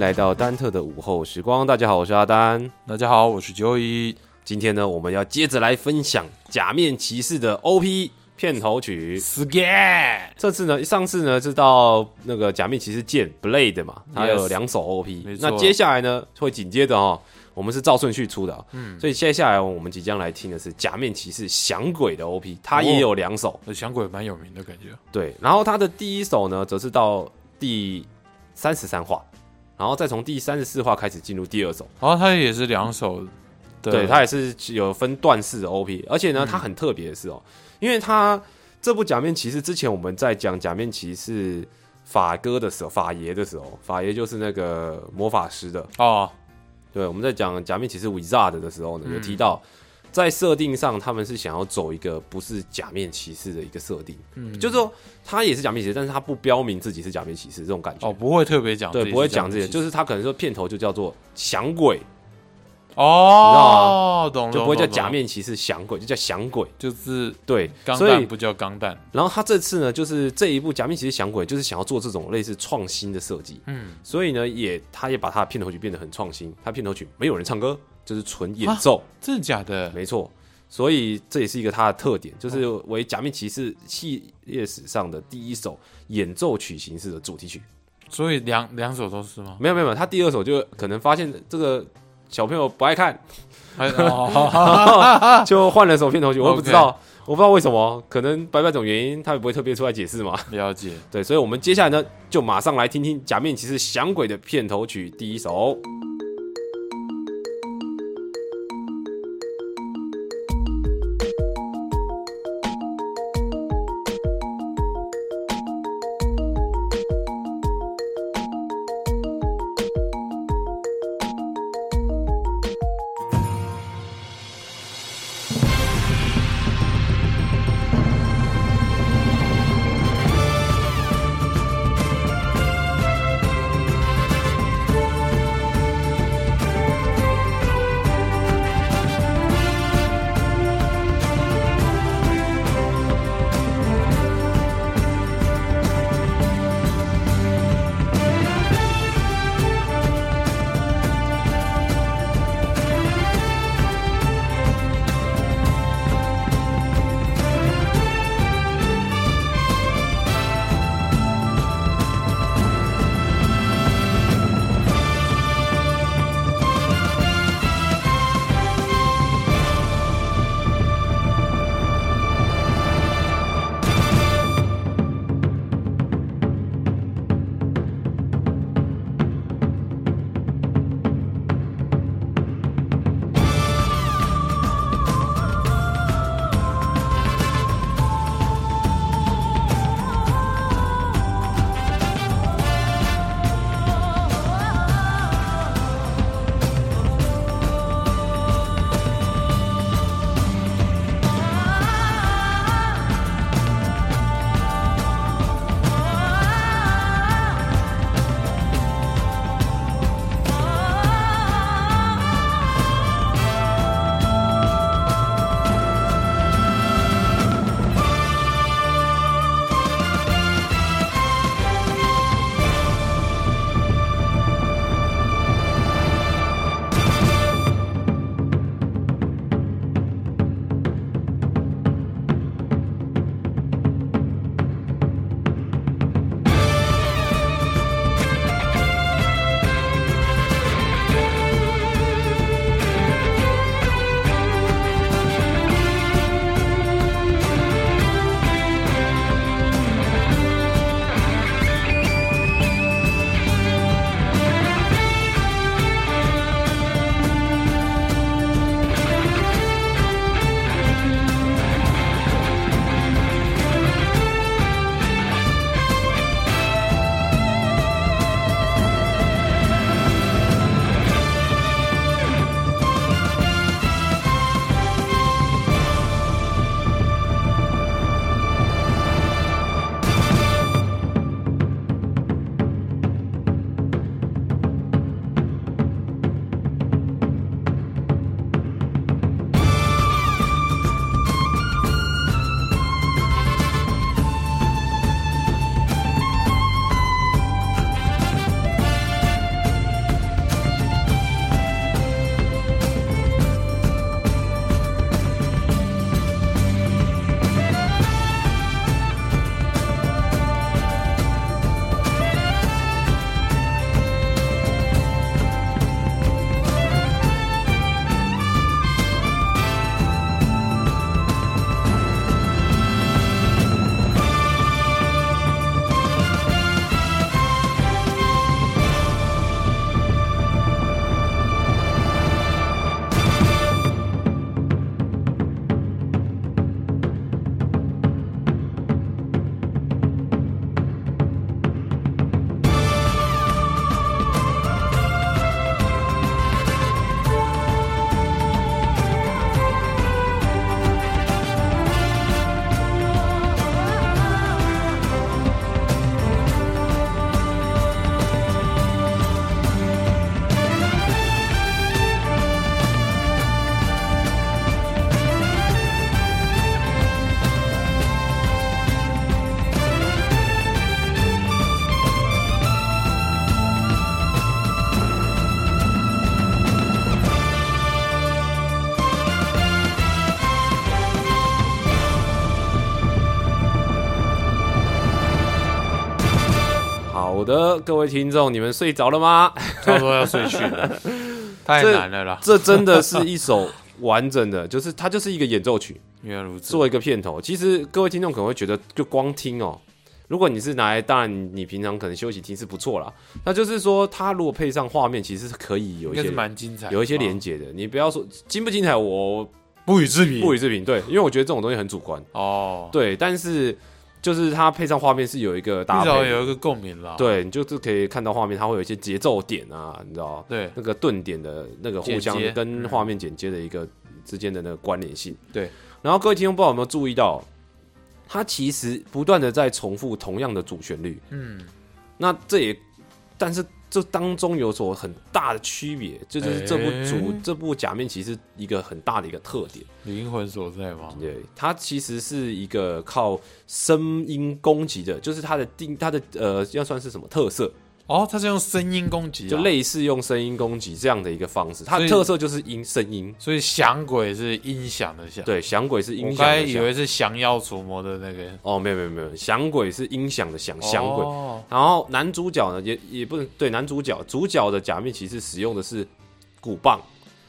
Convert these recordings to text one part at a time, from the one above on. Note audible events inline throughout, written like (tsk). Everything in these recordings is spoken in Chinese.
来到丹特的午后时光。大家好，我是阿丹。大家好，我是九一。今天呢，我们要接着来分享《假面骑士》的 OP 片头曲。Scan，这次呢，上次呢是到那个假面骑士剑 Blade 嘛，它有两首 OP 那接下来呢，会紧接着哦，我们是照顺序出的、嗯，所以接下来我们即将来听的是假面骑士响鬼的 OP，它也有两首。那响鬼蛮有名的感觉。对，然后它的第一首呢，则是到第三十三话，然后再从第三十四话开始进入第二首。然后它也是两首的，对，它也是有分段式的 OP，而且呢，它很特别的是哦，因为它这部假面骑士之前我们在讲假面骑士法哥的时候，法爷的时候，法爷就是那个魔法师的，哦，对，我们在讲假面骑士 Wizard 的时候呢，有提到。在设定上，他们是想要走一个不是假面骑士的一个设定，嗯，就是说他也是假面骑士，但是他不标明自己是假面骑士这种感觉，哦，不会特别讲，对，不会讲这些，就是是他可能说片头就叫做响鬼，哦，懂了，就不会叫假，面骑士响鬼，就叫响鬼。就是对，钢所以弹不叫钢弹，然后他这次呢，就是这一部假面骑士响鬼，就是想要做这种类似创新的设计，嗯，所以呢，也他也把他的片头曲变得很创新，他片头曲没有人唱歌，就是纯演奏，真的假的？没错。所以这也是一个它的特点，就是为假面骑士系列史上的第一首演奏曲形式的主题曲。所以两两首都是吗？没有没有没有，他第二首就可能发现这个小朋友不爱看，(laughs) 就换了首片头曲，我也不知道，我不知道为什么，可能百百种原因，他也不会特别出来解释嘛。了解。对，所以我们接下来呢，就马上来听听《假面骑士响鬼》的片头曲第一首。各位听众，你们睡着了吗？(laughs) 差不多要睡去了，(laughs) 太这难了啦。这真的是一首完整的，(laughs) 就是它就是一个演奏曲，原来如此，做一个片头。其实各位听众可能会觉得，就光听哦，如果你是拿来，当然你平常可能休息听是不错啦。那就是说，它如果配上画面，其实是可以有一些蛮精彩，有一些连接的。你不要说精不精彩，我不予置评。不予置评。对，因为我觉得这种东西很主观。哦，对，但是就是它配上画面是有一个搭至少配，有一个共鸣啦。对，你就是可以看到画面，它会有一些节奏点啊，你知道对那个顿点的那个互相跟画面剪接的一个之间的那个关联性。对，然后各位听众不知道有没有注意到，它其实不断的在重复同样的主旋律。嗯，那这也，但是这当中有所很大的区别，这就是这部主、诶这部假面骑士一个很大的一个特点。灵魂所在嘛。对，它其实是一个靠声音攻击的，就是它的定它的呃，要算是什么特色，哦，他是用声音攻击啊，就类似用声音攻击这样的一个方式。它的特色就是音声音，所以响鬼是音响的响。，对，响鬼是音响的响。刚才以为是降妖除魔的那个哦，没有没有没有，响鬼是音响的响，响鬼。哦然后男主角呢，也也不能对男主角，主角的假面骑士使用的是鼓棒，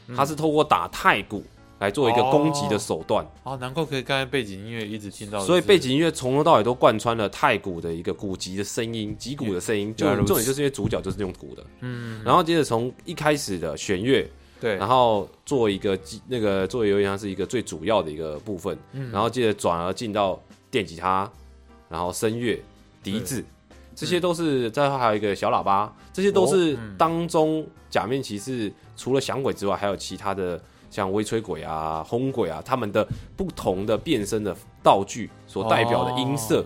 嗯他是透过打太鼓来做一个攻击的手段，哦，难怪可以刚才背景音乐一直听到，所以背景音乐从头到尾都贯穿了太鼓的一个鼓击的声音，击鼓的声音。就重点就是因为主角就是用鼓的，嗯，然后接着从一开始的弦乐，对，然后做一个基那个作为有点像是一个最主要的一个部分，嗯。然后接着转而进到电吉他，然后声乐、笛子，这些都是再还有一个小喇叭，这些都是当中假面骑士除了响鬼之外，还有其他的像微吹鬼啊、轰鬼啊，他们的不同的变身的道具所代表的音色，哦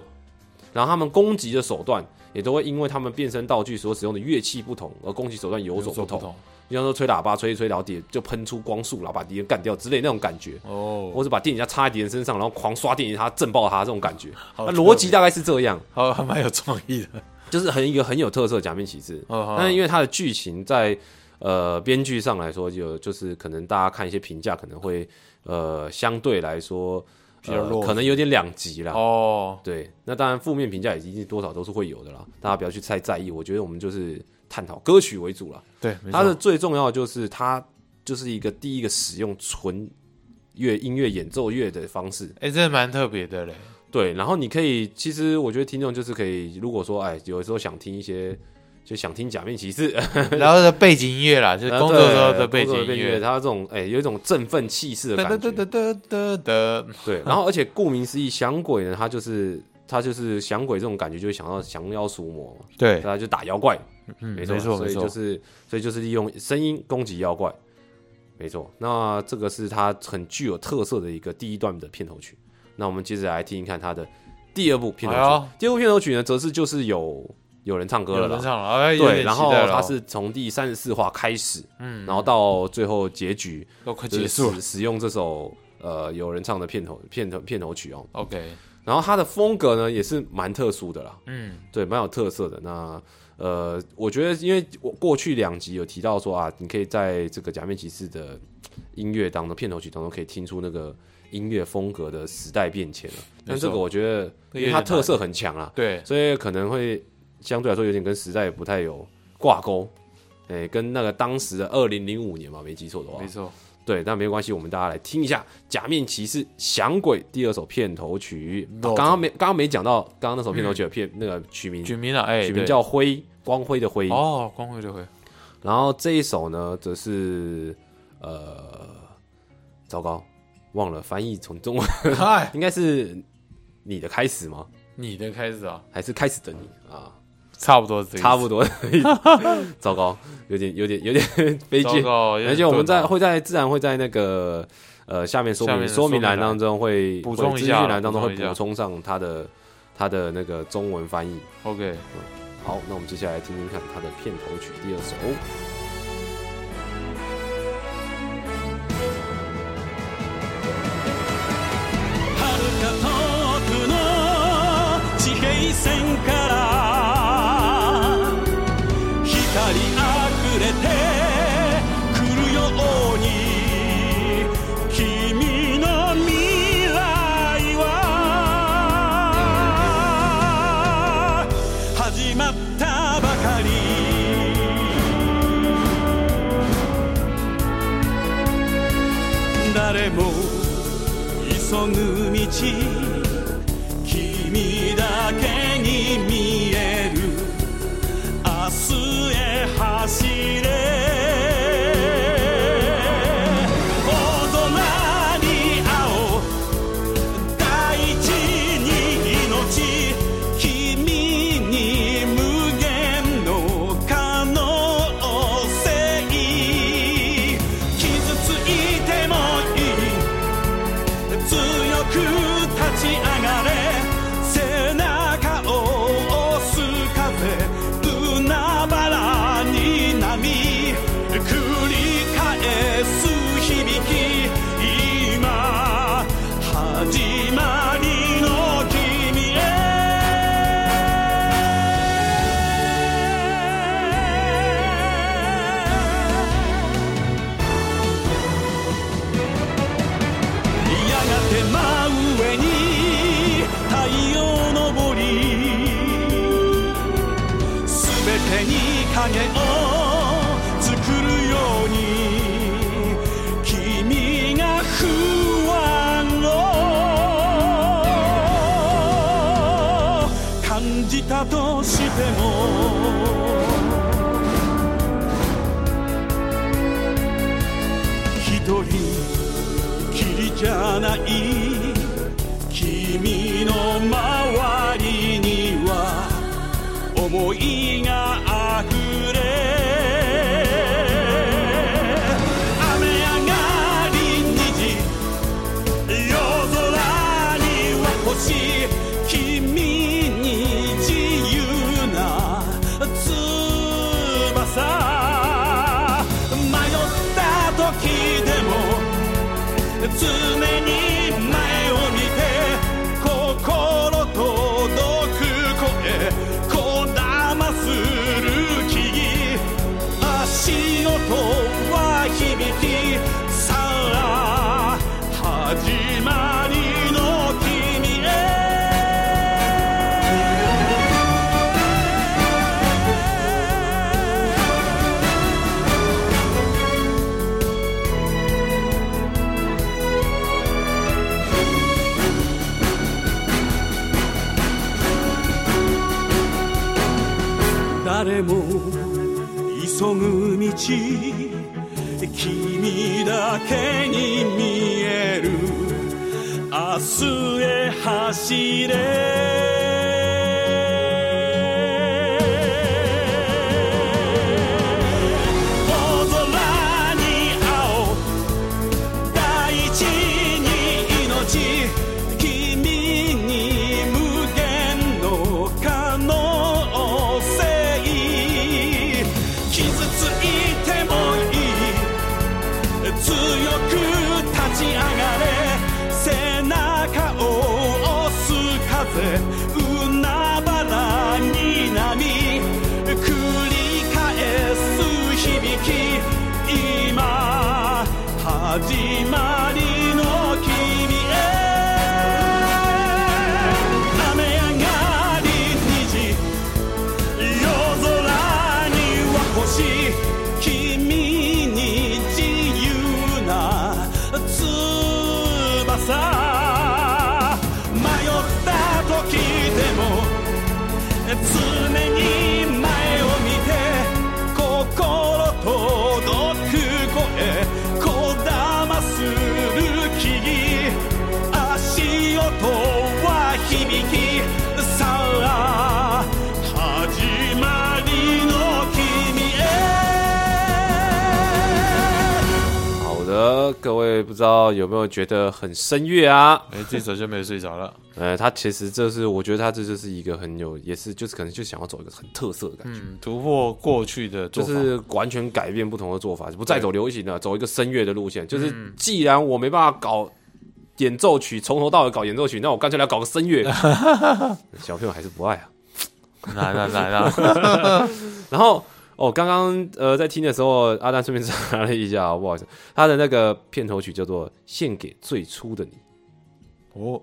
然后他们攻击的手段。也都会因为他们变身道具所使用的乐器不同，而攻击手段有所不同。同就像说吹喇叭吹一吹，然后敌人就喷出光束，然后把敌人干掉之类那种感觉，哦，或者把电吉他插在敌人身上，然后狂刷电吉他震爆他这种感觉。那逻辑大概是这样，好还蛮有创意的。就是很一个很有特色的假面骑士。哦但是因为它的剧情在呃编剧上来说，有就是可能大家看一些评价可能会呃相对来说比较弱呃可能有点两极啦。哦，对，那当然负面评价也一定多少都是会有的啦，大家不要去太在意。我觉得我们就是探讨歌曲为主啦。对，它的最重要的就是它就是一个第一个使用纯乐音乐演奏乐的方式。哎，真的蛮特别的嘞。对，然后你可以，其实我觉得听众就是可以，如果说哎，有时候想听一些，就想听假面骑士，(laughs) 然后的背景音乐啦，(laughs) 就是工作时候的背景音乐。它这种哎有一种振奋气势的哒感觉。哒哒哒哒哒，对，然后而且顾名思义，响鬼呢，它就是它就是响鬼这种感觉，就会想到降妖除魔嘛，对，它就打妖怪，嗯，没错，没错，所以，就是所以就是利用声音攻击妖怪，没错。那这个是它很具有特色的一个第一段的片头曲。那我们接着来听一看它的第二部片头曲。哎第二部片头曲呢，则是就是有有人唱歌了啦。有人唱了，哎，对，然后期待了哦它是从第三十四话开始，嗯，然后到最后结局都快结束了使。用这首呃有人唱的片头片头片头曲哦。OK，然后它的风格呢也是蛮特殊的啦，嗯，对，蛮有特色的。那呃，我觉得因为我过去两集有提到说啊，你可以在这个假面骑士的音乐当中片头曲当中可以听出那个音乐风格的时代变迁了。但没错这个我觉得，因为它特色很强啊，对，所以可能会相对来说有点跟时代不太有挂钩。哎、跟那个当时的二零零五年嘛，没记错的话没，错。对，但没关系，我们大家来听一下《假面骑士响鬼》第二首片头曲。漏刚刚没刚刚没讲到，刚刚那首片头曲的片、那个曲名，取名了，哎，曲名叫辉，光辉的辉。哦，光辉的辉，然后这一首呢，则是呃，糟糕，忘了翻译成中文，嗨，(laughs) 应该是你的开始吗？你的开始啊，还是开始的你啊？差不多是这个意思，差不多。(laughs) 糟糕，有点有点有点悲剧。糟糕，而且我们在会会在自然会在那个呃下面说明下面的说明栏说明栏当中会补充会资一下讯栏当中会补充一下补充上它的它的那个中文翻译。 OK，好，那我们接下来听听看它的片头曲第二首。遥か遠くの地平線から 口君だけに見える。明日へ走れ。位不知道有没有觉得很声乐啊？哎，这首就没睡着了。呃，他其实这是我觉得他这就是一个很有，也是就是可能就想要走一个很特色的感觉，嗯，突破过去的就做法，是完全改变不同的做法，不再走流行的，走一个声乐的路线。就是既然我没办法搞演奏曲，从头到尾搞演奏曲，那我干脆来搞个声乐。(laughs) 小朋友还是不爱啊。来来来啦，(laughs) 然后哦，刚刚呃在听的时候，阿丹顺便查了一下，不好意思，他的那个片头曲叫做《献给最初的你》。哦，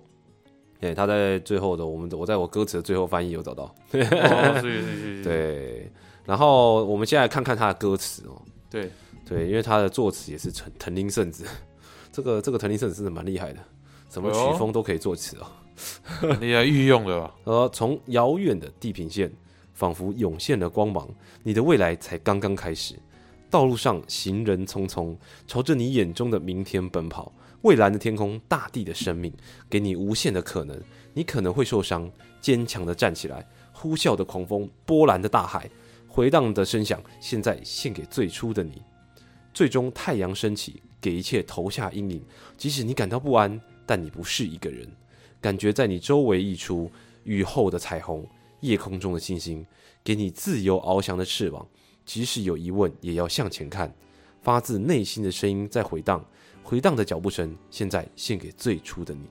对，他在最后的我们我在我歌词的最后翻译有找到。哦，是是是，(laughs) 对，然后我们现在看看他的歌词哦。对，对，因为他的作词也是藤藤林圣子，(laughs) 这个这个藤林圣子真的蛮厉害的，什么曲风都可以作词哦。(laughs) 你也御用的吧？呃从遥远的地平线，仿佛涌现了光芒，你的未来才刚刚开始。道路上行人匆匆，朝着你眼中的明天奔跑。蔚蓝的天空，大地的生命，给你无限的可能。你可能会受伤，坚强的站起来。呼啸的狂风，波澜的大海，回荡的声响，现在献给最初的你。最终太阳升起，给一切投下阴影。即使你感到不安，但你不是一个人。感觉在你周围溢出，雨后的彩虹，夜空中的星星，给你自由翱翔的翅膀。即使有疑问，也要向前看。发自内心的声音在回荡，回荡的脚步声，现在献给最初的你。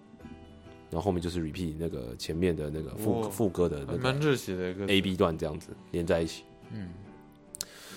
然后后面就是 repeat 那个前面的那个副哦副歌的那个蛮热血的一个 A B 段这样子连在一起。嗯，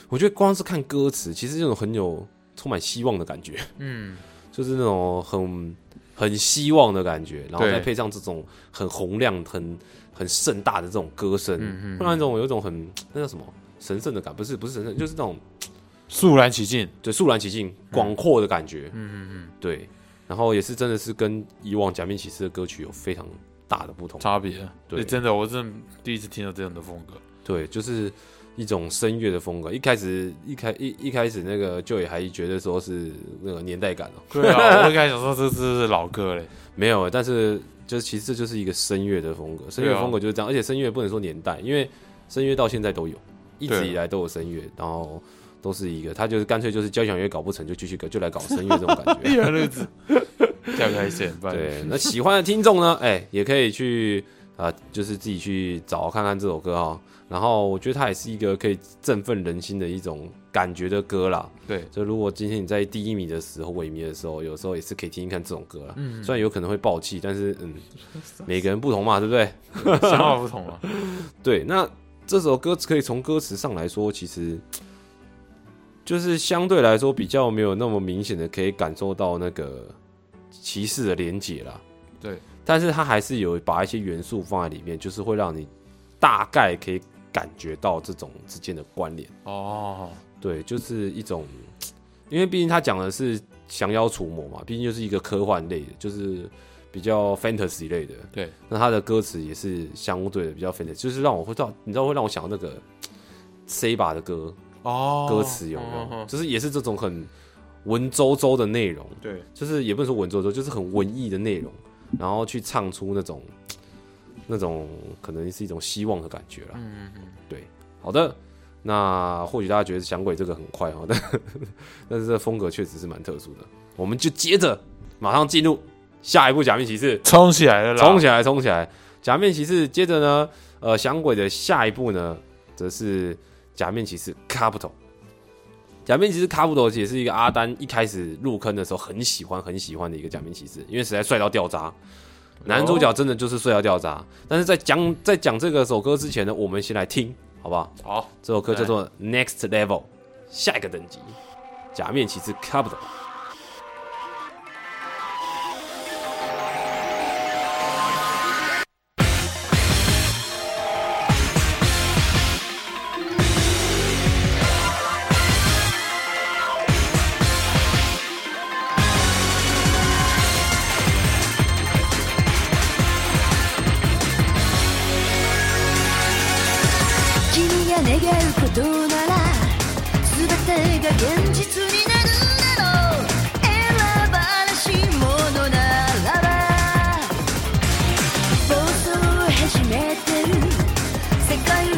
我觉得光是看歌词，其实这种很有充满希望的感觉，嗯，就是那种很很希望的感觉，然后再配上这种很洪亮、很很盛大的这种歌声，会让一种有一种很 (tsk) 那叫什么神圣的感，不是不是神圣，就是那种 (tsk) 肃然起敬。对肃然起敬、广阔的感觉，嗯嗯嗯，对，然后也是真的是跟以往假面骑士的歌曲有非常大的不同，差别。对对，真的，我真的第一次听到这样的风格。对，就是一种声乐的风格。一开始一开一一开始那个就也还觉得说是那个年代感哦、对啊，我一开始想说这这是老歌嘞。(laughs) 没有，但是就是其实这就是一个声乐的风格，声乐风格就是这样，而且声乐不能说年代，因为声乐到现在都有，一直以来都有声乐，然后都是一个，他就是干脆就是交响乐搞不成就继续搞，就来搞声乐这种感觉。(laughs) 一人日子，跳开线，不然对，那喜欢的听众呢，哎、也可以去啊、就是自己去找看看这首歌哈。然后我觉得它也是一个可以振奋人心的一种感觉的歌啦。对，就如果今天你在第一名的时候、萎靡的时候，有时候也是可以听听看这种歌啦。嗯虽然有可能会爆气，但是嗯，(laughs) 每个人不同嘛，对不对？想法不同嘛。(laughs) 对，那这首歌可以从歌词上来说，其实就是相对来说比较没有那么明显的可以感受到那个歧视的连结啦。对，但是它还是有把一些元素放在里面，就是会让你大概可以感觉到这种之间的关联。哦，对，就是一种，因为毕竟他讲的是降妖除魔嘛，毕竟就是一个科幻类的，就是比较 fantasy 类的。对，那他的歌词也是相对的比较 fantasy，就是让我会到，你知道会让我想到那个 C 吧的歌？哦，歌词有没有？就是也是这种很文绉绉的内容，对，就是也不能说文绉绉，就是很文艺的内容，然后去唱出那种 (tsk) 那种可能是一种希望的感觉了。嗯嗯嗯，对，好的，那或许大家觉得响鬼这个很快哈，但 (laughs) 但是这风格确实是蛮特殊的。我们就接着马上进入下一步假面骑士，冲起来了啦！冲起来，冲起来！假面骑士，接着呢，呃，响鬼的下一步呢，则是假面骑士卡布头。假面骑士卡布多也是一个阿丹一开始入坑的时候很喜欢很喜欢的一个假面骑士，因为实在帅到掉渣。男主角真的就是帅到掉渣。但是在讲在讲这个首歌之前呢，我们先来听，好不好？好，这首歌叫做《Next Level》，下一个等级，假面骑士卡布头。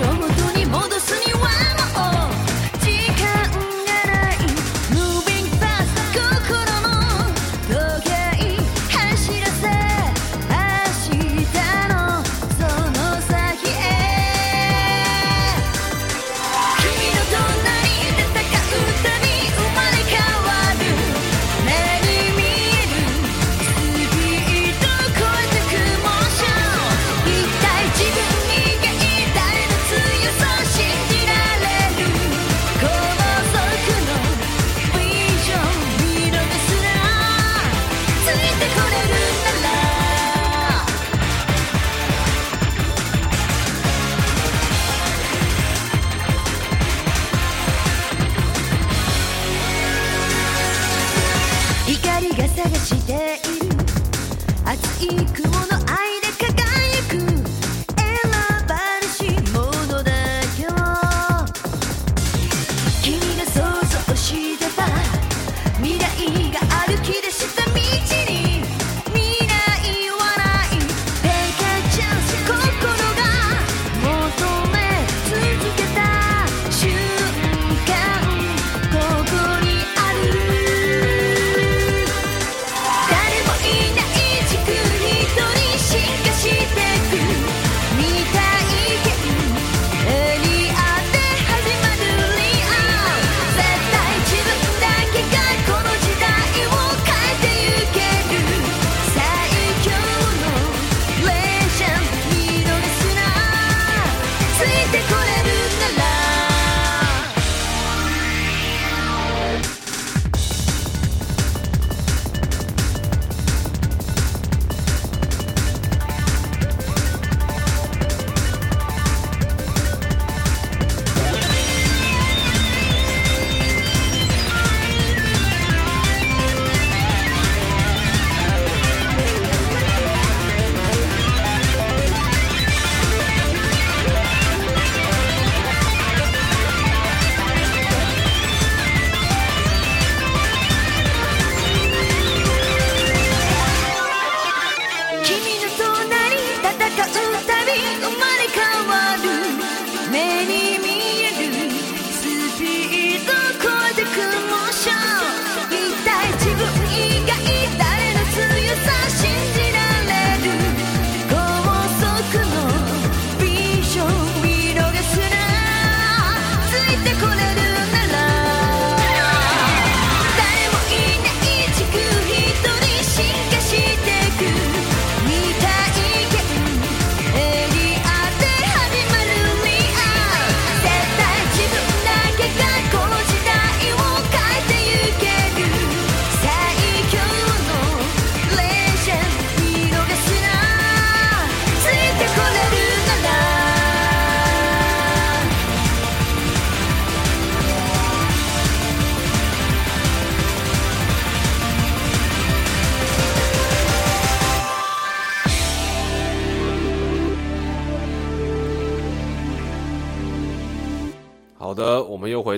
世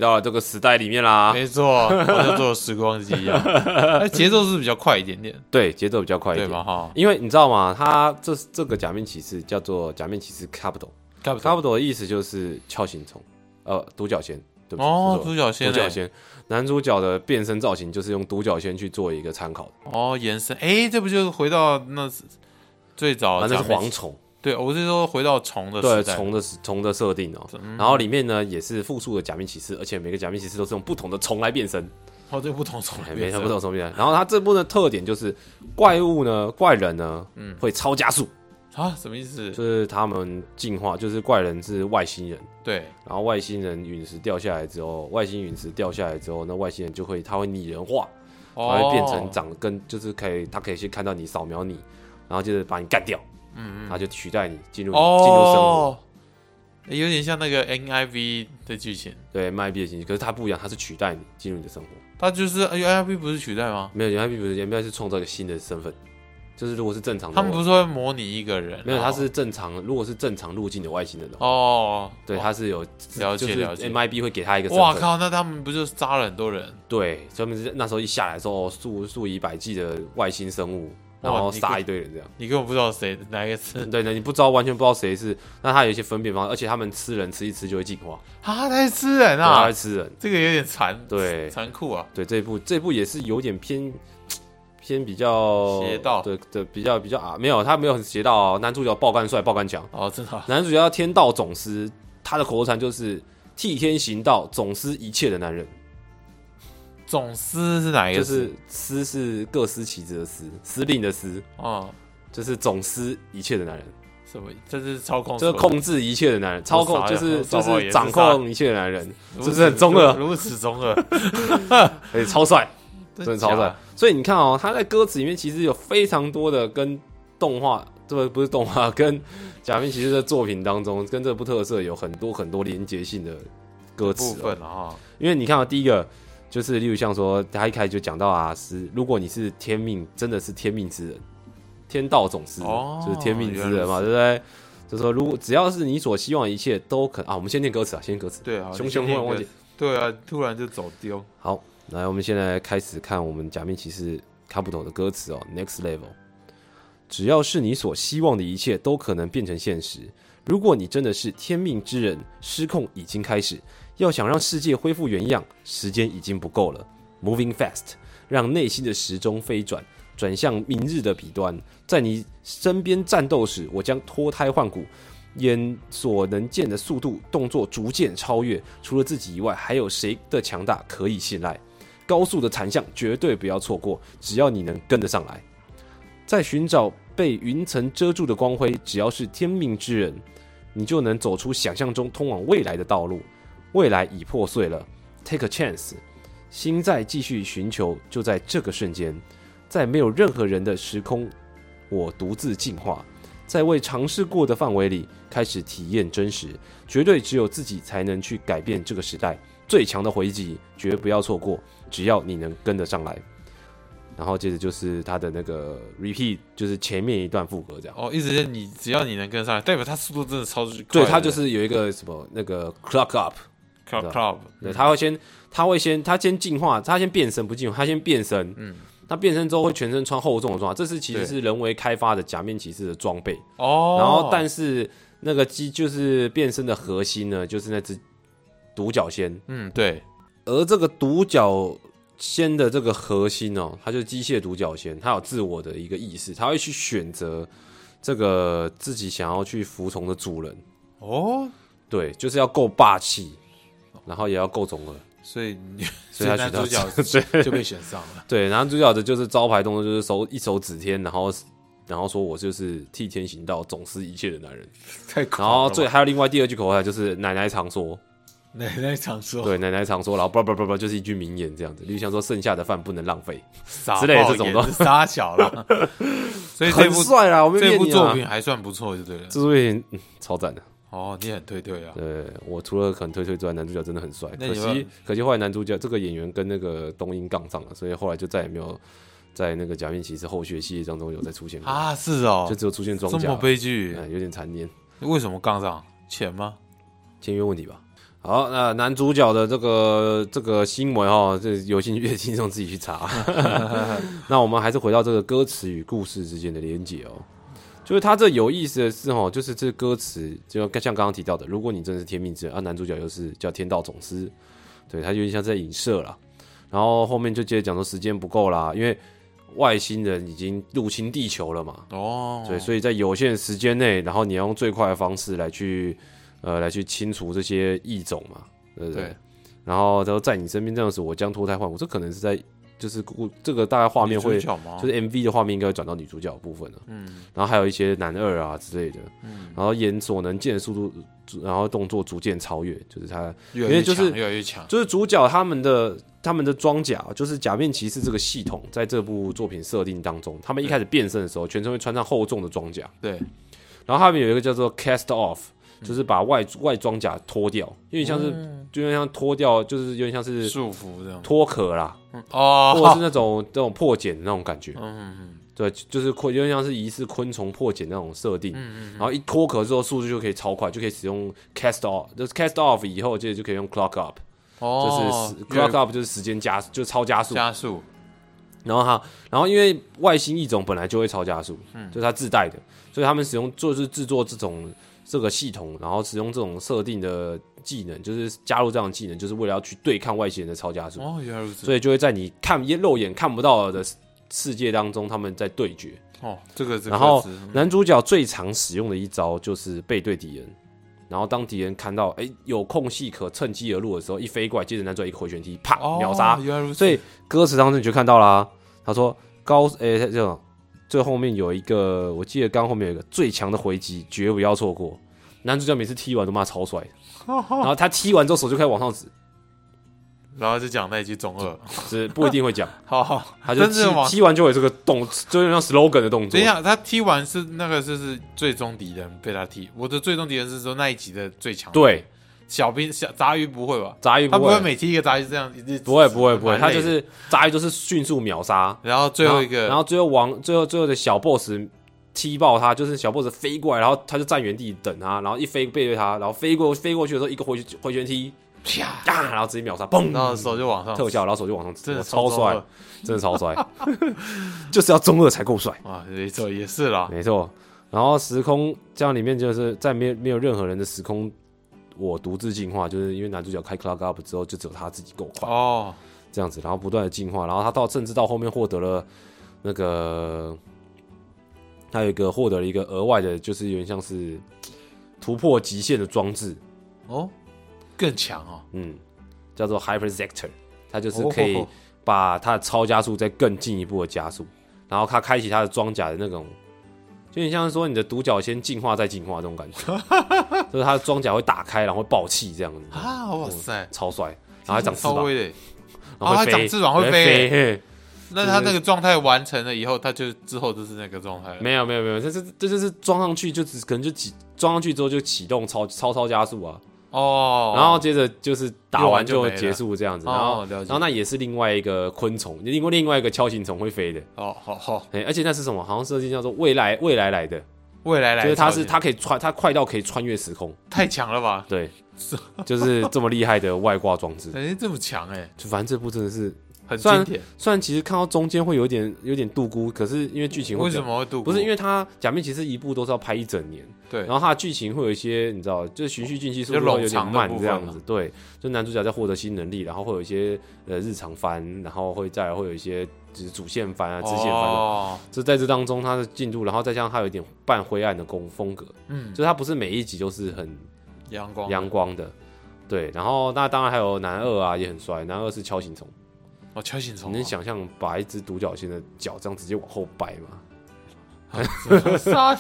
到了这个时代里面啦。没错，好像坐时光机一样。那 (laughs) 节奏是比较快一点点，对，节奏比较快一点对吧？。哈，因为你知道吗？他这这个假面骑士叫做假面骑士 Capital。差不多 Capital 的意思就是锹形虫，呃，独角仙。对不起，哦，独角仙欸，独角仙，男主角的变身造型就是用独角仙去做一个参考的，哦，延伸，哎，这不就是回到那最早啊，那是蝗虫，对，我是说回到虫的对时代，虫的虫的设定哦。嗯然后里面呢也是复数的假面骑士，而且每个假面骑士都是用不同的虫来变身，哦，对不同虫来变身，不同虫变身。然后它这部的特点就是怪物呢、怪人呢，嗯会超加速，啊，什么意思？就是他们进化，就是怪人是外星人。对，然后外星人陨石掉下来之后，外星陨石掉下来之后，那外星人就会，他会拟人化，它哦，会变成长跟就是可以，它可以去看到你，扫描你，然后就是把你干掉，嗯然后就取代你进入进入生活。哦，有点像那个 NIV 的剧情，对，卖币的形式，可是它不一样，它是取代你进入你的生活。它就是哎 NIV 不是取代吗？没有，NIV 不是 MBI 是创造一个新的身份，就是如果是正常的，他们不是会模拟一个人？没有，他是正常，如果是正常路径的外星人的话，哦，对，哇他是有了就是解了解 MIB 会给他一个身份，哇靠，那他们不就是杀了很多人？对，他们是那时候一下来的时候，数数以百计的外星生物，然后杀一堆人这样。你根本不知道谁哪一个是对的，你不知道，完全不知道谁是。那他有一些分辨方式，而且他们吃人吃一吃就会进化，啊，他在吃人啊，他啊会，吃人。这个有点残对残酷啊。对，这一部这一部也是有点偏偏比较邪道对对，比较比较啊，没有他没有很邪道哦。男主角爆肝帅，爆肝强，哦，真的啊男主角叫天道总司，他的口头禅就是替天行道，总司一切的男人。总司是哪一就个司？是司是各司其职的司，司令的司，哦，就是总司一切的男人，什么？这是操控，就是控制一切的男人，操控就是就是是掌控一切的男人，是不是很中二？如此中二，(laughs) 而且 (laughs) 超帅，真真的超帅。所以你看哦，他在歌词里面其实有非常多的跟动画，这个不是动画，(laughs) 跟假面骑士的作品当中，跟这部特色有很多很多连接性的歌部词、哦。分啊，因为你看啊、第一个，就是例如像说，他一开始就讲到啊，是如果你是天命，真的是天命之人，天道总是，哦就是天命之人嘛，对不对？就说如果只要是你所希望的一切都可啊，我们先念歌词啊，先念歌词。对啊，熊熊忽然忘记。对啊，突然就走丢。好，来，我们现在开始看我们假面骑士看不懂的歌词哦。Next level，只要是你所希望的一切都可能变成现实。如果你真的是天命之人，失控已经开始。要想让世界恢复原样，时间已经不够了。Moving fast，让内心的时钟飞转，转向明日的彼端。在你身边战斗时，我将脱胎换骨，眼所能见的速度、动作逐渐超越。除了自己以外，还有谁的强大可以信赖？高速的残像绝对不要错过，只要你能跟得上来。在寻找被云层遮住的光辉，只要是天命之人，你就能走出想象中通往未来的道路。未来已破碎了，Take a chance，心在继续寻求，就在这个瞬间，在没有任何人的时空，我独自进化，在未尝试过的范围里开始体验真实，绝对只有自己才能去改变这个时代。最强的回击，绝不要错过，只要你能跟得上来。然后接着就是他的那个 repeat，就是前面一段副歌这样。哦，意思是你只要你能跟上来，代表他速度真的超级快对，他就是有一个什么那个 clock up，club club，对，他会先，他会先，他先进化，他先变身，不进化，他先变身。嗯，他变身之后会全身穿厚重的装，这是其实是人为开发的假面骑士的装备。哦，然后，但是那个机就是变身的核心呢，就是那只独角仙。嗯，对，而这个独角仙的这个核心哦，它就是机械独角仙，它有自我的一个意识，它会去选择这个自己想要去服从的主人。哦，对，就是要够霸气，然后也要够中二。所以 (laughs) 所以他男主选到角 (laughs) 就被选上了。对，然后主角的就是招牌动作，就是手一手指天，然后然后说我就是替天行道，总司一切的男人。(laughs) 太酷然后最还有另外第二句口号就是奶奶常说，奶奶常说，对，奶奶常说，然后不不不不就是一句名言这样子，例如像说剩下的饭不能浪费，傻之类的这种都眼是傻小了。所以这很部帅啦，我们这部作品还算不错，就对了。这部作品、嗯、超赞的。哦，你很推推啊。对我除了很推推之外，男主角真的很帅，可惜可惜后来男主角这个演员跟那个东英杠上了，所以后来就再也没有在那个假面骑士后续的系列当中有再出现过，啊，是哦就，只有出现装这么悲剧，嗯，有点残念。为什么杠上？钱吗？签约问题吧。好，那男主角的这个这个新闻哈，这有兴趣的听众自己去查。(laughs) 那我们还是回到这个歌词与故事之间的连结哦。就是他这有意思的是哦，就是这歌词就像刚刚提到的，如果你真的是天命之人，啊，男主角又是叫天道总司，对他有点像在影射了。然后后面就接着讲说时间不够啦，因为外星人已经入侵地球了嘛，哦，对，所以在有限的时间内，然后你要用最快的方式来去，呃，来去清除这些异种嘛，对不对？对然后他说在你身边这样子，我将脱胎换骨，这可能是在就是故这个大概画面会？就是 MV 的画面应该会转到女主角的部分了，嗯，然后还有一些男二啊之类的，嗯，然后眼所能见的速度，然后动作逐渐超越，就是他越来越因为就是强越来越强。就是主角他们的他们的装甲，就是假面骑士这个系统，在这部作品设定当中，他们一开始变身的时候，全身会穿上厚重的装甲，对，然后他们有一个叫做 cast off，就是把外外装甲脱掉，有点像是，就有点像脱掉，就是有点像是束缚这样。脱壳啦，哦或者哦是，那种那种破茧的那种感觉。嗯嗯对，就是昆，有点像是疑似昆虫破茧那种设定。然后一脱壳之后，速度就可以超快，就可以使用 cast off，就是 cast off 以后，接着就可以用 clock up，哦，就是时 clock up 就是时间加，就是超加速。加速，然后哈，然后因为外星异种本来就会超加速，嗯就是它自带的，所以他们使用就是制作这种这个系统，然后使用这种设定的技能，就是加入这样的技能，就是为了要去对抗外星人的超加速，哦，原来如此。所以就会在你看肉眼看不到的世界当中，他们在对决。哦，这个这个然后男主角最常使用的一招就是背对敌人，然后当敌人看到哎有空隙可趁机而入的时候，一飞过来，接着男主角一个回旋踢，啪哦秒杀。原来如此。所以歌词当中你就看到啦，他说高诶、这种最后面有一个，我记得刚后面有一个最强的回击，绝不要错过。男主角每次踢完都骂超帅，(laughs) 然后他踢完之后手就开始往上指，然后就讲那一句中二，是不一定会讲，(laughs) 好好，他就踢踢完就有这个动，就像 slogan 的动作等一。下，他踢完是那个就是最终敌人被他踢。我的最终敌人是说那一集的最强，，对，小兵小杂鱼不会吧？杂鱼不会，他不会每踢一个杂鱼这样不会不会不会，他就是杂鱼就是迅速秒杀，然后最后一个，然后最后王最后最后的小 boss 踢爆他，就是小 boss 飞过来，然后他就站原地等他，然后一飞背对他，然后飞过飞过去的时候，一个回回旋踢，啪，呀，然后直接秒杀，嘣，然后手就往上特效，然后手就往上，真的超帅，真的超帅，(laughs) 就是要中二才够帅，啊，没错，也是啦。没错。然后时空这样里面就是在没有没有任何人的时空，我独自进化，就是因为男主角开 clock up 之后，就只有他自己够快。哦，这样子，然后不断的进化，然后他到甚至到后面获得了那个，他有一个获得了一个额外的，就是有点像是突破极限的装置，哦，更强哦。嗯，叫做 Hyper Sector，它就是可以哦把它的超加速再更进一步的加速，然后它开启它的装甲的那种。就有点像是说你的独角仙进化再进化这种感觉，(laughs) 就是它的装甲会打开，然后会爆气这样子，啊，哇塞，超帅，然后还长翅膀，的。然后它长翅膀会飞。那他那个状态完成了以后，他就之后就是那个状态了。没有没有没有，这这这就是装上去就只可能就启装上去之后就启动超超超加速啊，哦，然后接着就是打完就结束这样子，哦然后然后那也是另外一个昆虫，另外另外一个锹形虫会飞的，哦，好好，哎，而且那是什么？好像设计叫做未来未来来的，未来来就是他是超级它可以穿，他快到可以穿越时空，太强了吧？对，(laughs) 就是这么厉害的外挂装置，哎，这么强哎，就反正这部真的是，很经典。虽然其实看到中间会有点有点度估，可是因为剧情会为什么会度过？不是因为它假面骑士一部都是要拍一整年。对然后它的剧情会有一些，你知道，就是循序渐进，速度就有点慢这样子。对，就男主角在获得新能力，然后会有一些呃日常番，然后会再来会有一些就是主线番啊、支线番啊。哦，就在这当中，它的进度，然后再加上它有一点半灰暗的风风格，嗯，就是它不是每一集都是很阳光阳光的。对，然后那当然还有男二啊，也很帅。男二是敲形虫，哦，敲形虫你能想象把一只独角仙的脚这样直接往后掰吗？(laughs) 杀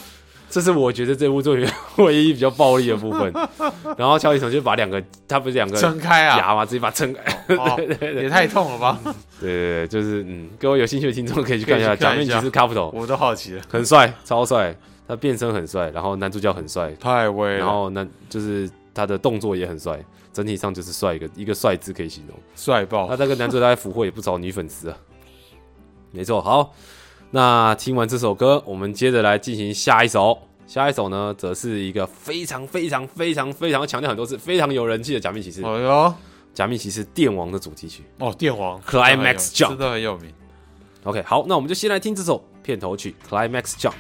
这是我觉得这部作品唯一比较暴力的部分。(laughs) 然后锹形虫就把两个，他不是两个撑开啊，牙嘛，直接把它撑开。哦也太痛了吧！对对对，就是嗯，各位有兴趣的听众可以去看一下《假面骑士 Capital》，我都好奇了，很帅，超帅，他变身很帅，然后男主角很帅，太威了，然后那就是他的动作也很帅，整体上就是帅一个一个帅字可以形容。帅爆那！这个男主角在俘获也不少女粉丝啊。没错，好，那听完这首歌，我们接着来进行下一首。下一首呢，则是一个非常非常非常非常强调很多次、非常有人气的假面骑士，哎呦，假面骑士电王的主题曲。哦，电王 Climax 真 Jump 真的很有名。OK，好，那我们就先来听这首片头曲《Climax Jump》。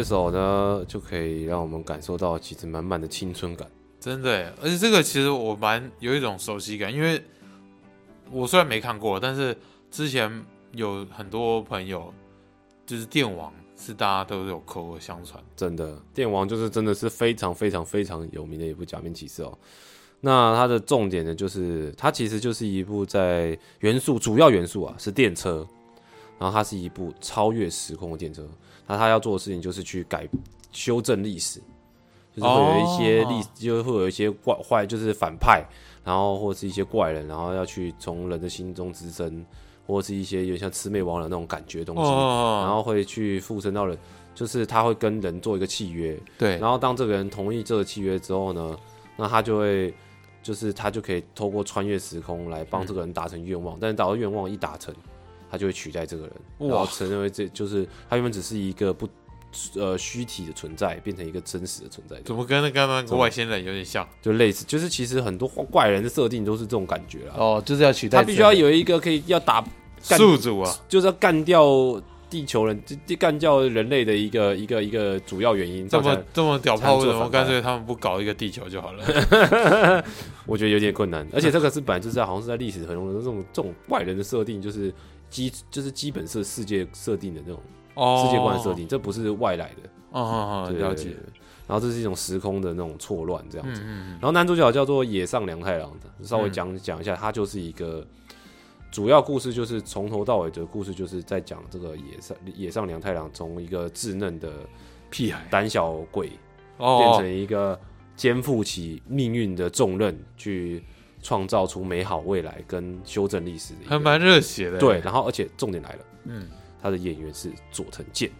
这首呢就可以让我们感受到其实满满的青春感。真的，而且这个其实我蛮有一种熟悉感，因为我虽然没看过，但是之前有很多朋友就是电网是大家都有口耳相传。真的，电王就是真的是非常非常非常有名的一部假面骑士哦。那它的重点呢，就是它其实就是一部在元素主要元素啊是电车，然后它是一部超越时空的电车。那他要做的事情就是去改修正历史，就是会有一些历，就会有一些怪坏，就是反派，然后或是一些怪人，然后要去从人的心中滋生，或是一些有点像魑魅魍魉那种感觉的东西。然哦，后会去附身到人，就是他会跟人做一个契约，对，然后当这个人同意这个契约之后呢，那他就会，就是他就可以透过穿越时空来帮这个人达成愿望，但是达到愿望一达成，他就会取代这个人，哇然后成为这就是他原本只是一个不呃虚体的存在，变成一个真实的存在，怎么跟那刚刚那个外星人有点像？就类似，就是其实很多怪人的设定都是这种感觉啦。哦，就是要取代他必须要有一个可以要打宿主啊，就是要干掉地球人，就干掉人类的一个一个一个主要原因。这么这么屌炮，为什么干脆他们不搞一个地球就好了？(laughs) 我觉得有点困难，而且这个是本来就是在好像是在历史很中的这种这种怪人的设定，就是基就是基本设世界设定的那种哦世界观设定，这不是外来的。哦哦哦，对了解。。然后这是一种时空的那种错乱这样子。然后男主角叫做野上良太郎的，稍微讲讲一下，他就是一个主要故事，就是从头到尾的故事，就是在讲这个野上野上良太郎从一个稚嫩的屁孩胆小鬼变哦成一个肩负起命运的重任，去创造出美好未来跟修正历史。还蛮热血的。对，，然后而且重点来了，嗯，他的演员是佐藤健，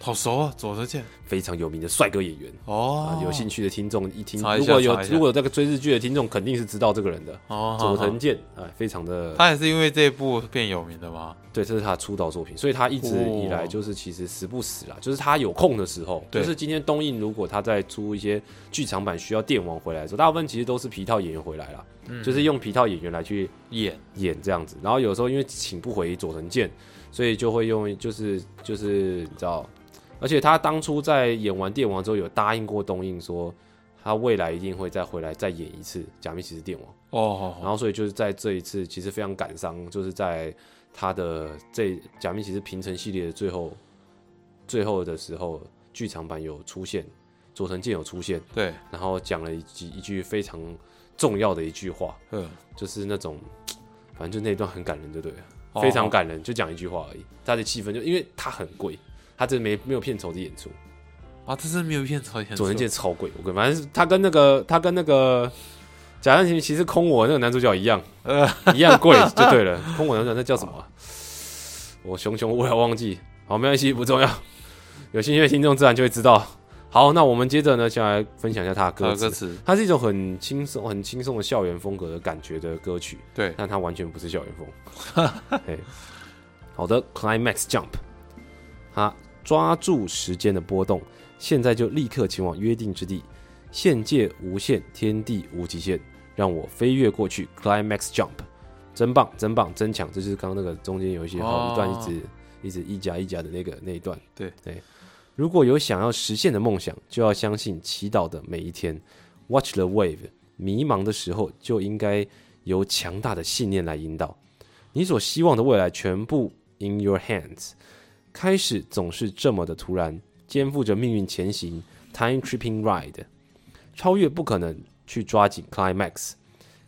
好熟啊，佐藤健。非常有名的帅哥演员。哦。啊，，有兴趣的听众一听，一如果有如果有这个追日剧的听众，肯定是知道这个人的。哦，佐藤健，哎，非常的，他也是因为这一部变有名的吗？对，这是他的出道作品，所以他一直以来哦就是其实时不时啦，就是他有空的时候，对。就是今天东映如果他在出一些剧场版需要电王回来的时候，大部分其实都是皮套演员回来啦，嗯。就是用皮套演员来去演。演这样子，然后有时候因为请不回佐藤健，所以就会用就是就是你知道，而且他当初在演完电王之后有答应过东映说，他未来一定会再回来再演一次假面骑士电王，哦，然后所以就是在这一次其实非常感伤，就是在他的这假面骑士平成系列的最后最后的时候，剧场版有出现佐藤健有出现，对，然后讲了一句一句非常重要的一句话，嗯，就是那种，反正就那段很感人，就对？了，哦非常感人，就讲一句话而已。他的气氛就因为他很贵，他这没没有片酬的演出，啊，这是没有片酬演佐藤健超贵，我跟反正是他跟那个他跟那个假面骑士空我那个男主角一样，呃，一样贵就对了。空我男主角那叫什么啊、我熊熊无聊忘记，好没关系，不重要。有兴趣的听众自然就会知道。好，那我们接着呢，先来分享一下他的歌歌。词，它是一种很轻松、很轻松的校园风格的感觉的歌曲。对，但它完全不是校园风。(laughs) 好的，Climax Jump，他抓住时间的波动，现在就立刻前往约定之地，限界无限，天地无极限，让我飞跃过去。Climax Jump，真棒，真棒，真强！这就是刚刚那个中间有一些好一段一直、一直一夹一夹的那个那一段。对对，如果有想要实现的梦想，就要相信祈祷的每一天。Watch the wave，迷茫的时候就应该由强大的信念来引导。你所希望的未来全部 in your hands。开始总是这么的突然，肩负着命运前行，time tripping ride。超越不可能，去抓紧 climax。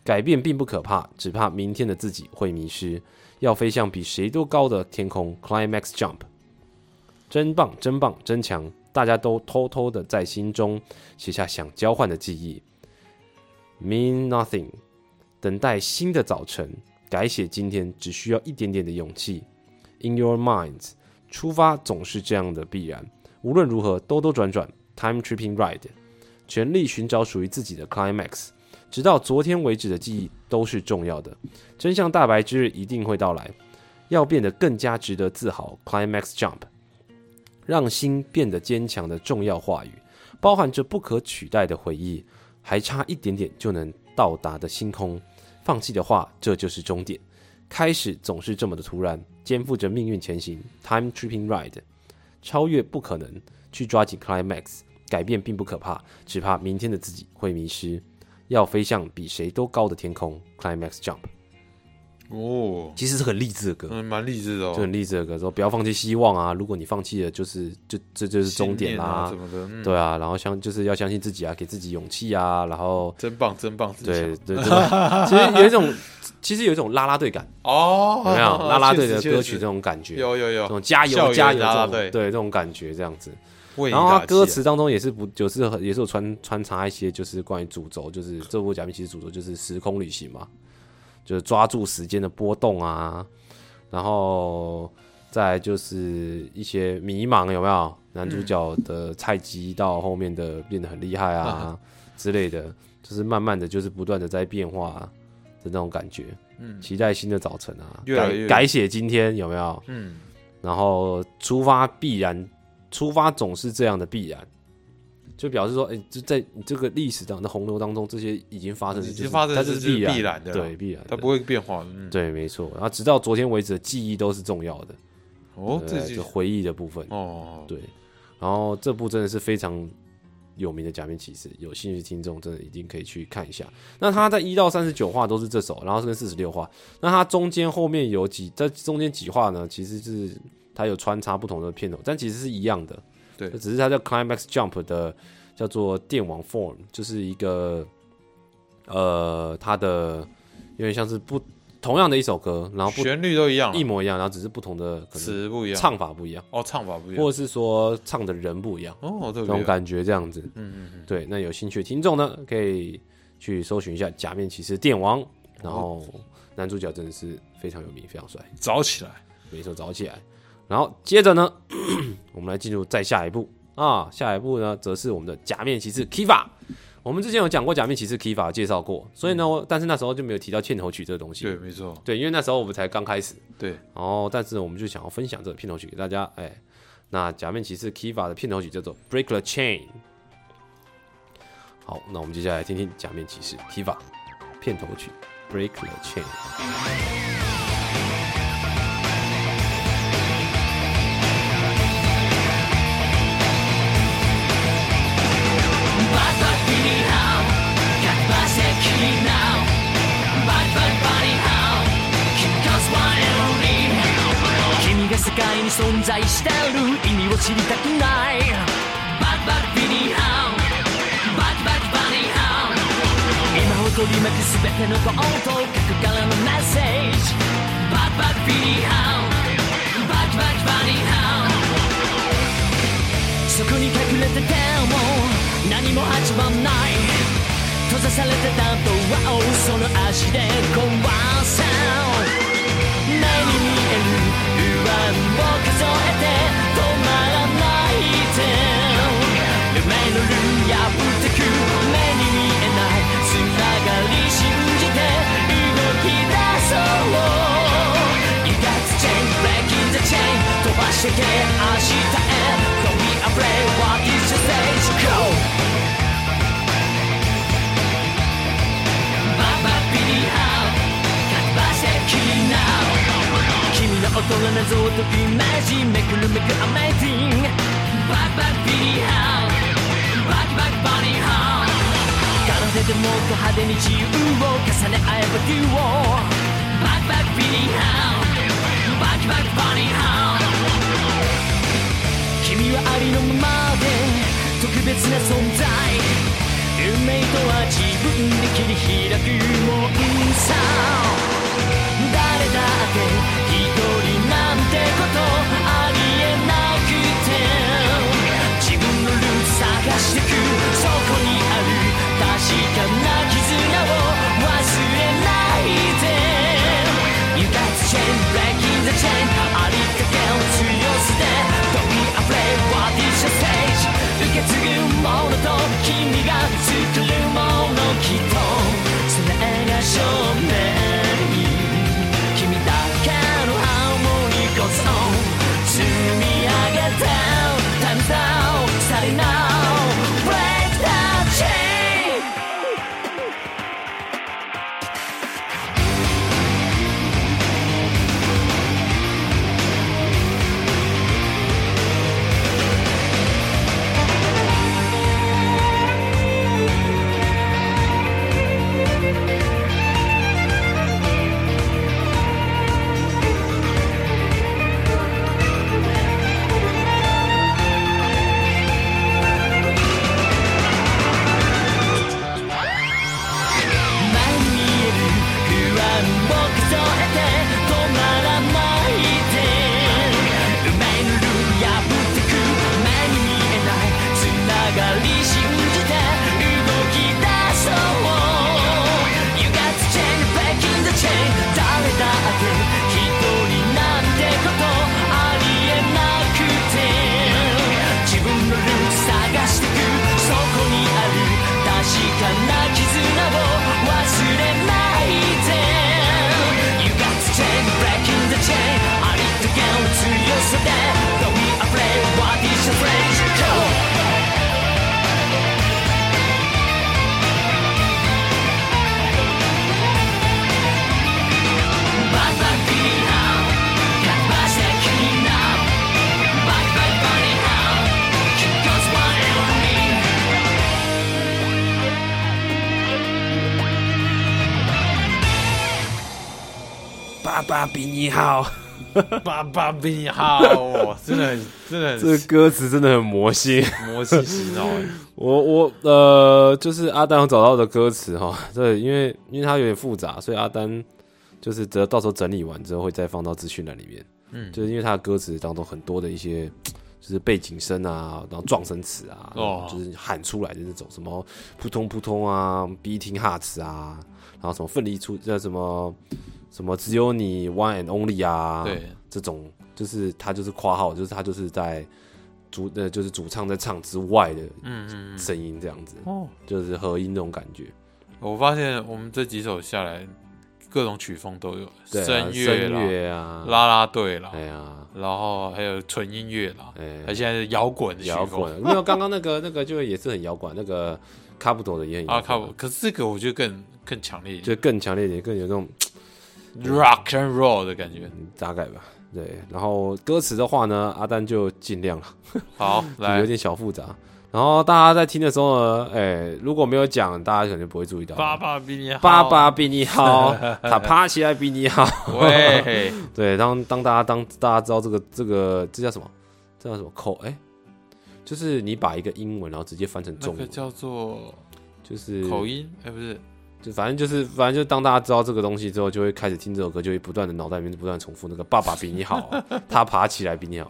改变并不可怕，只怕明天的自己会迷失。要飞向比谁都高的天空，climax jump。真棒，真棒，真强！大家都偷偷的在心中写下想交换的记忆。Mean nothing，等待新的早晨，改写今天只需要一点点的勇气。In your minds，出发总是这样的必然。无论如何，兜兜转转，time tripping ride，全力寻找属于自己的 climax，直到昨天为止的记忆都是重要的。真相大白之日一定会到来，要变得更加值得自豪。climax jump，让心变得坚强的重要话语，包含着不可取代的回忆，还差一点点就能到达的星空。放弃的话，这就是终点。开始总是这么的突然，肩负着命运前行，time tripping ride。超越不可能，去抓紧 climax，改变并不可怕，只怕明天的自己会迷失。要飞向比谁都高的天空，climax jump。哦，其实是很励志的歌，嗯，蛮励志的哦，就很励志的歌，说不要放弃希望啊！如果你放弃了，就是就这就是终点啦、信念啊。什么的，嗯，对啊，然后相就是要相信自己啊，给自己勇气啊，然后真棒，真棒，自对强。对对，(laughs) 其实有一种其实有一种啦啦队感，哦，有没有？(laughs) 啦啦队的歌曲这种感觉？有有有。这种加油加油对这种感觉这样子。然后他歌词当中也是不就是很也是有穿穿插一些就是关于主轴，就是这部假面骑士主轴就是时空旅行嘛，就是抓住时间的波动啊，然后再就是一些迷茫有没有？男主角的菜鸡到后面的变得很厉害啊之类的，就是慢慢的就是不断的在变化的那种感觉。嗯期待新的早晨啊，越来越改改写今天有没有？嗯，然后出发必然，出发总是这样的必然，就表示说，哎、就在你这个历史上的洪流当中，这些已经发生的，就是已经发生它是必然必然的对，必然的，它不会变化对，没错。然后直到昨天为止的记忆都是重要的，哦，对这就回忆的部分，哦，对。然后这部真的是非常有名的假面骑士，有兴趣听众真的一定可以去看一下。那它在一到三十九话都是这首，然后是跟四十六话，那它中间后面有几在中间几话呢？其实是它有穿插不同的片头，但其实是一样的。对。只是它叫 Climax Jump 的叫做电网 Form，就是一个呃，它的有点像是不同样的一首歌，然后旋律都一样啊，一模一样，然后只是不同的词不一样，唱法不一样，哦，唱法不一样，或者是说唱的人不一样。哦，这这种感觉这样子。嗯嗯嗯，对，那有兴趣的听众呢，可以去搜寻一下《假面骑士电王》，然后男主角真的是非常有名，非常帅，早起来，没错，早起来。然后接着呢，(clears throat) 我们来进入再下一步啊，下一步呢，则是我们的假面骑士 Kiva。我们之前有讲过假面骑士 Kiva 介绍过，所以呢，我但是那时候就没有提到片头曲这个东西。对，没错，对，因为那时候我们才刚开始，对，然后但是我们就想要分享这个片头曲给大家。哎，那假面骑士 Kiva 的片头曲叫做《Break the Chain》。好，那我们接下来听听假面骑士 Kiva 片头曲《Break the Chain》。世界に存在してる意味を知りたくない。バッバッビニーハウ。バッバッバニーハウ。今を取り巻く全てのこと核からのメッセージざされてたドアをその足で壊せ目に見える不安を数えて止まらないで夢のルー破ってく目に見えないつながり信じて動き出そう You got to change breaking the chain 飛ばしてけ明日へ Don't be afraid what is your stage? Go! 大人な謎を解くイメージめくるめくアメージングバッバッビリーハウバキバキバニーハウ奏でもっと派手に自由を重ね合えばデュオバキバキビリーハウバキバキバニーハウ君はありのままで特別な存在。運命とは自分で切り開くもんさ。誰だって一人なんてことありえなくて。自分のルート探してく、そこにある。確かな絆を忘れないぜ。ゆたつチェン、レキゼチェン、ありかけを強すぜ。トピア、プレファディ、女性。受け継ぐものと君が作るものきっとそれが証明 down, time's now, starting now. 你好。(laughs) 爸爸比你好，哇真的很真的这很歌词真的很魔性。(laughs) 魔性洗脑欸。我我呃，就是阿丹有找到的歌词哈，对，因为因为它有点复杂，所以阿丹就是得到时候整理完之后会再放到资讯栏里面。嗯就是因为它的歌词当中很多的一些就是背景声啊，然后撞声词啊，哦就是喊出来的那种什么扑通扑通啊，beating hearts 啊，然后什么奋力出叫什么什么只有你 one and only 啊，对，这种就是他就是夸号，就是他就是在主呃就是主唱在唱之外的嗯。声音这样子，哦，就是合音那种感觉。我发现我们这几首下来，各种曲风都有，对啊，声乐声啦、乐啊，啦啦队啦，哎呀，然后还有纯音乐啦，哎。而，现在是摇滚的曲风。摇滚，没有刚刚那个 (laughs) 那个就也是很摇滚，那个卡布多的也很摇啊，滚靠！可是这个我觉得更更强烈一点。就更强烈一点，更有那种，rock and roll 的感觉。嗯大概吧。对，然后歌词的话呢，阿丹就尽量了，(laughs) 好，来有，点小复杂。然后大家在听的时候呢，哎，如果没有讲，大家可能不会注意到。爸爸比你好，爸爸比你好，他爬起来比你好。(laughs) 喂，对，当当大家当大家知道这个这个这叫什么？这叫什么口？哎、就是你把一个英文然后直接翻成中文，那个叫做就是口音，哎，不是，就反正就是反正就当大家知道这个东西之后，就会开始听这首歌，就会不断的脑袋里面不断重复那个爸爸比你好，(laughs) 他爬起来比你好。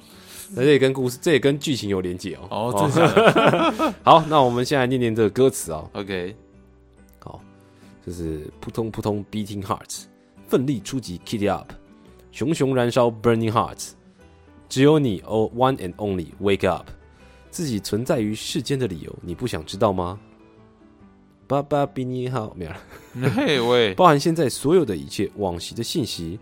那这也跟故事，这也跟剧情有连结哦。哦，真假的 (laughs) 好，那我们现在念念这个歌词啊、？OK，好，就是扑通扑通 beating hearts，奋力出击 k i t t y up，熊熊燃烧 burning hearts，只有你 oh one and only wake up，自己存在于世间的理由，你不想知道吗？爸爸比你好，没有了，嘿喂，包含现在所有的一切往昔的信息，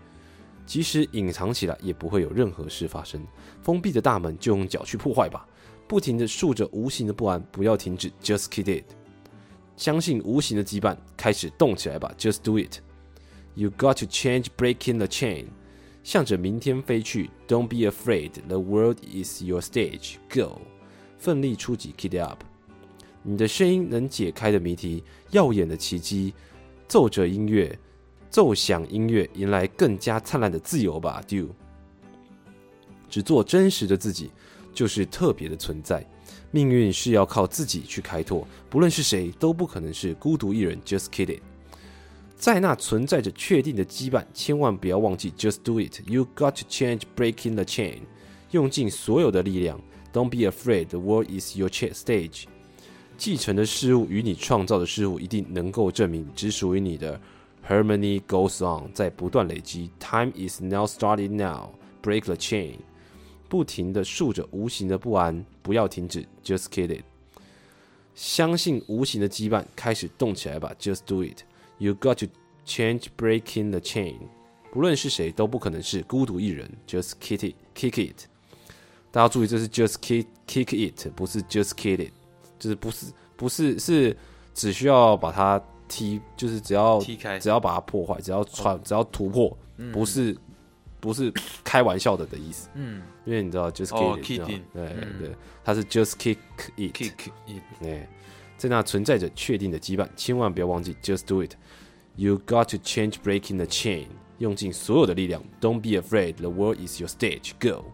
即使隐藏起来，也不会有任何事发生。封闭的大门就用脚去破坏吧，不停的竖着无形的不安，不要停止，just keep it。相信无形的羁绊，开始动起来吧，just do it。You got to change, breaking the chain。向着明天飞去，Don't be afraid, the world is your stage. Go，奋力出击，keep it up。你的声音能解开的谜题，耀眼的奇迹，奏着音乐，奏响音乐，迎来更加灿烂的自由吧，Do。只做真实的自己，就是特别的存在。命运是要靠自己去开拓，不论是谁都不可能是孤独一人。Just kidding。在那存在着确定的羁绊，千万不要忘记，Just do it。You got to change, breaking the chain。用尽所有的力量，Don't be afraid. The world is your cha- stage。继承的事物与你创造的事物一定能够证明只属于你的。Harmony goes on，在不断累积。Time is now starting now. Break the chain。不停的竖着无形的不安，不要停止，Just kill it。相信无形的羁绊，开始动起来吧，Just do it。You got to change, breaking the chain。不论是谁，都不可能是孤独一人，Just kick it, kick it。大家注意，这是 Just kick kick it，不是 Just kill it，就是不是不是是只需要把它踢，就是只要踢开只要把它破坏，只要穿，只要突破，不是不是开玩笑的的意思。嗯因为你知道 just 哦 kick 道对嗯对，它是 just kick it，，kick it，哎，在那存在着确定的羁绊，千万不要忘记 just do it。You got to change, breaking the chain，用尽所有的力量，Don't be afraid, the world is your stage, go。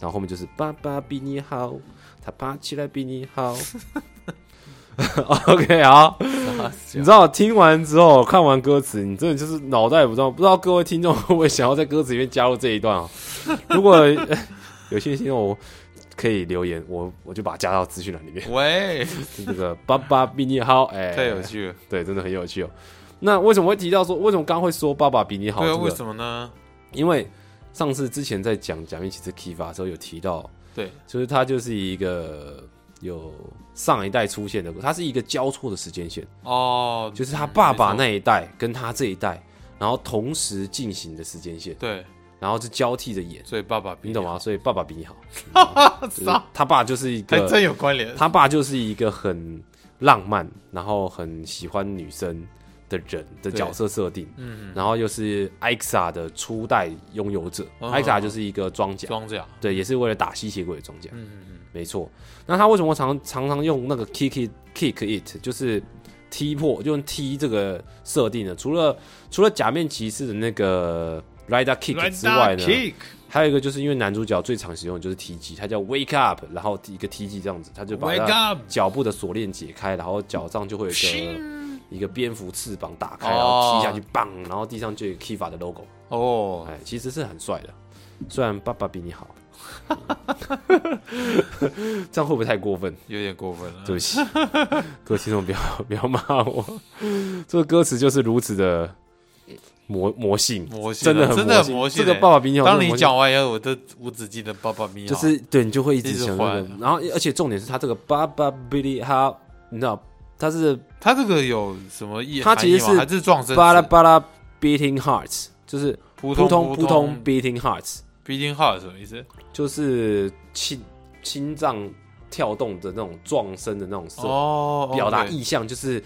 然后后面就是爸爸比你好，他爬起来比你好。(laughs) OK，(laughs) 好，你知道听完之后看完歌词，你真的就是脑袋不知道，不知道各位听众 (laughs) 会不会想要在歌词里面加入这一段啊？如果呃有些听众可以留言，我我就把它加到资讯栏里面。喂，这个爸爸比你好，哎、太有趣了。对，真的很有趣哦。那为什么会提到说，为什么刚刚会说爸爸比你好？为什么呢？因为上次之前在讲假面骑士 Kiva 的时候有提到，对，就是它就是一个有上一代出现的，它是一个交错的时间线，哦，就是他爸爸那一代跟他这一代，然后同时进行的时间线，对，然后是交替着演，所以爸爸比你懂吗？所以爸爸比你好，好？(laughs) 就是，他爸就是一还个真有关联。他爸就是一个很浪漫，然后很喜欢女生的人的角色设定，嗯，然后又是艾克萨的初代拥有者，嗯艾克萨就是一个装甲，装甲，对，也是为了打吸血鬼的装甲，嗯嗯嗯。没错。那他为什么常常常用那个 kick it kick it，就是踢破，就用踢这个设定呢？除了除了假面骑士的那个 Rider Kick 之外呢 kick，还有一个就是因为男主角最常使用的就是 T G，他叫 Wake Up，然后一个 T G 这样子，他就把脚部的锁链解开，然后脚上就会有一个一个蝙蝠翅膀打开，哦然后踢下去，棒，然后地上就有 Kiva 的 logo，哦，哎，其实是很帅的，虽然爸爸比你好，(laughs) 这样会不会太过分？有点过分了。对不起，各位听众不要 (laughs) 不要骂我，这个歌词就是如此的魔魔性，魔性啊真的很真的很魔性欸这个爸爸比你好，当你讲完以后，我都无止境的爸爸咪就是对你就会一直想那个换，然后而且重点是他这个爸爸比你好，你知道他是它这个有什么意？它其实是还是撞声？巴拉巴拉 beating hearts，就是扑扑通扑扑通 beating hearts，beating heart 什么意思？就是心心脏跳动的那种撞声的那种声。哦，表达意向就是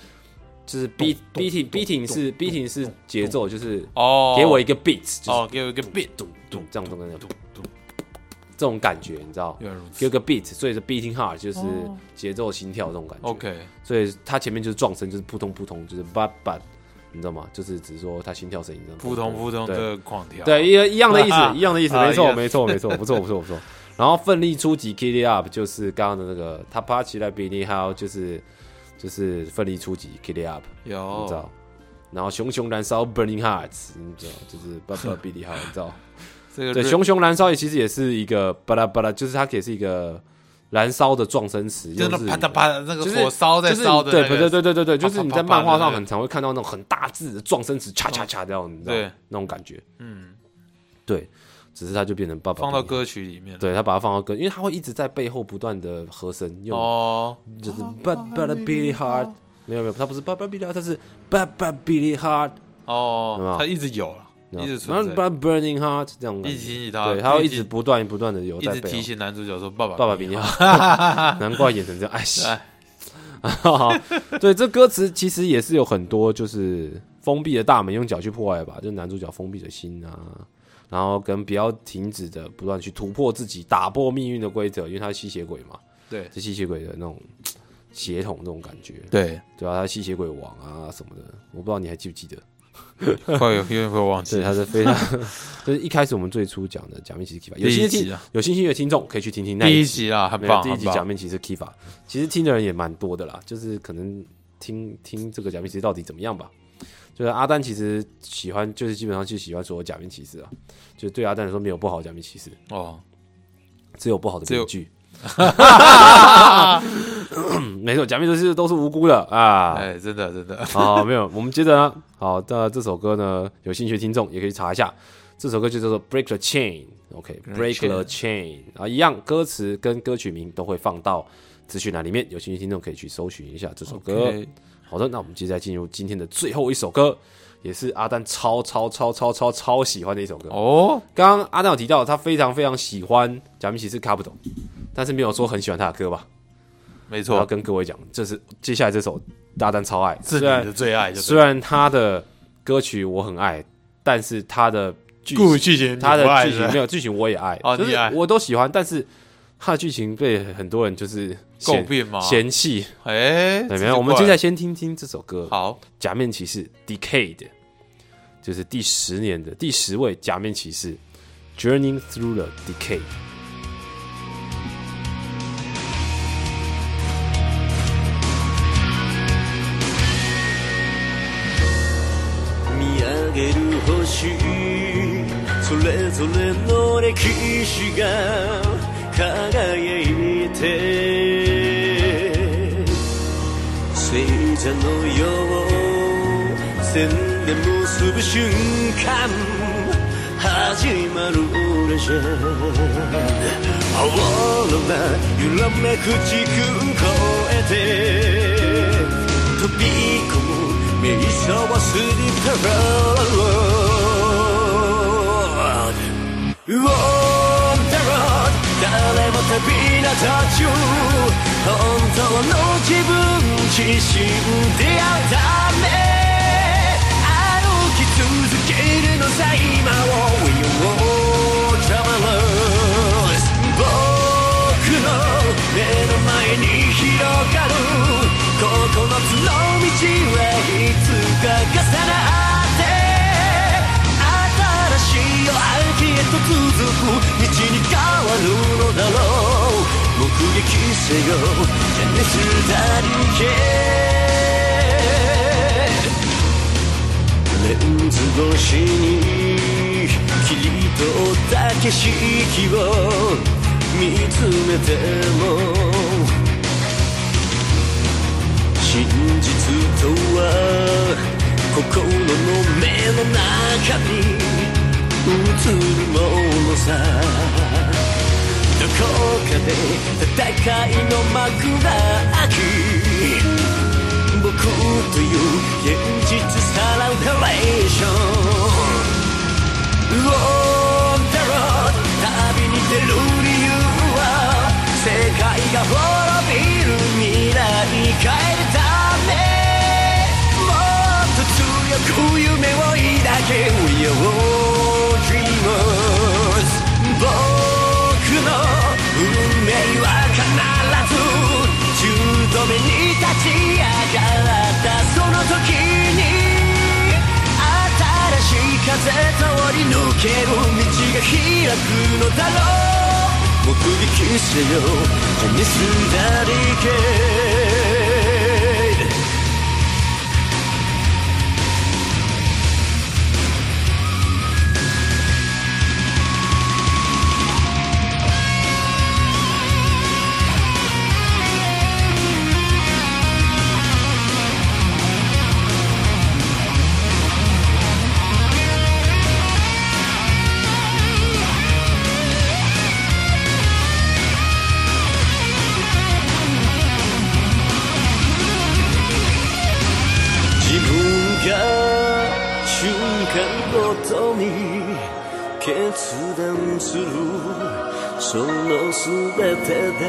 就是 beat 咚 beating beating 是 beating 是节奏，就是哦，给我一个 beat，就是哦，给我一个 beat，咚咚这样咚咚咚，这种感觉，你知道？原来如此给个 beat，所以是 beating heart 就是哦节奏心跳这种感觉。OK，所以它前面就是撞声，就是扑通扑通，就是叭叭，你知道吗？就是只是说它心跳声音这样扑通扑通对的狂跳，对，一一样的意思，一样的意思，(laughs) 啊没错没错，没错，不错，不错，不错。然后奋力出击 kill it up 就是刚刚的那个他爬起来比你好，就是就是奋力出击 kill it up，有你知有道？然后熊熊燃烧 burning hearts，你知道？就是巴巴比利好，你知道？这个对，熊熊燃烧也其实也是一个巴拉巴拉，就是它也是一个燃烧的撞声词，就是啪嗒啪嗒那个就是火烧在就是烧的对那个，对对对对对，就是你在漫画上很常会看到那种很大字的撞声词，恰恰恰这样，你知道对。那种感觉，嗯，对，只是它就变成爸爸放到歌曲里面，对他把它放到歌，因为它会一直在背后不断的和声，用哦，就是爸爸的 Billy Heart，没有没有，它不是爸爸 Billy Heart，他是爸爸 Billy Heart，有没哦有，它一直有了，一直然后存在，爸 Burning Heart 这种感一觉，直提醒他，对，他会一直直不断不断的有一直提。醒男主角说爸爸爸爸比你好，难怪演成这样，哎西。哎好，对，这歌词其实也是有很多就是封闭的大门，用脚去破坏吧，就男主角封闭的心啊，然后跟不要停止的不断去突破自己，打破命运的规则，因为他是吸血鬼嘛，对是吸血鬼的那种血统那种感觉，对，对啊，他吸血鬼王啊什么的，我不知道你还记不记得？(laughs) 会有有点会忘记对，，他是非常，(laughs) 就是一开始我们最初讲的假面骑士 Kiva，有第兴趣听一集啊，有兴趣的听众可以去听听那第一集。集啦，很棒，第一集假面骑士 Kiva，其实听的人也蛮多的啦，就是可能听听这个假面骑士到底怎么样吧。就是阿丹其实喜欢，就是基本上就喜欢所有假面骑士啊。就对阿丹来说，没有不好的假面骑士，哦，只有不好的只有编剧。(laughs) 没错，假面骑士都是无辜的啊。哎，真的真的，(laughs) 好，没有，我们接着呢，好，那这首歌呢，有兴趣的听众也可以查一下，这首歌就叫做《Break the Chain》，OK，Break、Chain the Chain，啊，一样，歌词跟歌曲名都会放到资讯栏里面，有兴趣的听众可以去搜寻一下这首歌。OK 好的，那我们接下来进入今天的最后一首歌，也是阿丹超超超超超超喜欢的一首歌。哦，刚刚阿丹有提到，他非常非常喜欢假面骑士卡布斗，但是没有说很喜欢他的歌吧？没我要错，跟各位讲，这是接下来这首阿丹超爱，是你的最爱，虽然他的歌曲我很爱，但是他的剧剧情他的剧情没有剧情我也爱，就是哦你爱。我都喜欢，但是他的剧情被很多人就是嫌诟病吗？嫌弃。哎，对，没有，我们接下来先听听这首歌《好，假面骑士 Decade》，就是第十年的第十位假面骑士，Journeying Through the Decade。見上げる星それぞれの歴史が 輝いて聖者の世を線で結ぶ瞬間始まるレジェンドオーロラ揺らめく時空超えて飛び込む瞑想はスリッパロー Whoa! 誰も旅立た中本当の自分自身出会うため歩き続けるのさ今を We will travelers 僕の目の前に広がる9つの道はいつか重なって新しいへと続く道に変わるのだろう目撃せよジェネスダリケレンズ越しに切り取った景色を見つめても真実とは心の目の中に映るものさ。どこかで戦いの幕が開き僕という現実さらうレーション。On the road 旅に出る理由は世界が滅びる未来に変えるため。もっと強く夢を抱け We are 目に立ち上がったその時に新しい風通り抜ける道が開くのだろう目撃せよジェネスダリケ決断するその全てで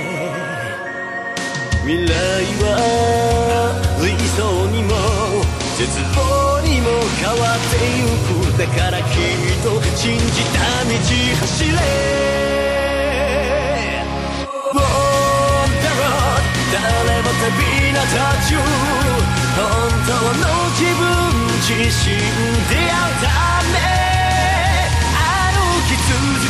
未来は理想にも絶望にも変わってゆく。だからきっと信じた道走れ。誰も旅立たちゅ本当の自分自身出会うため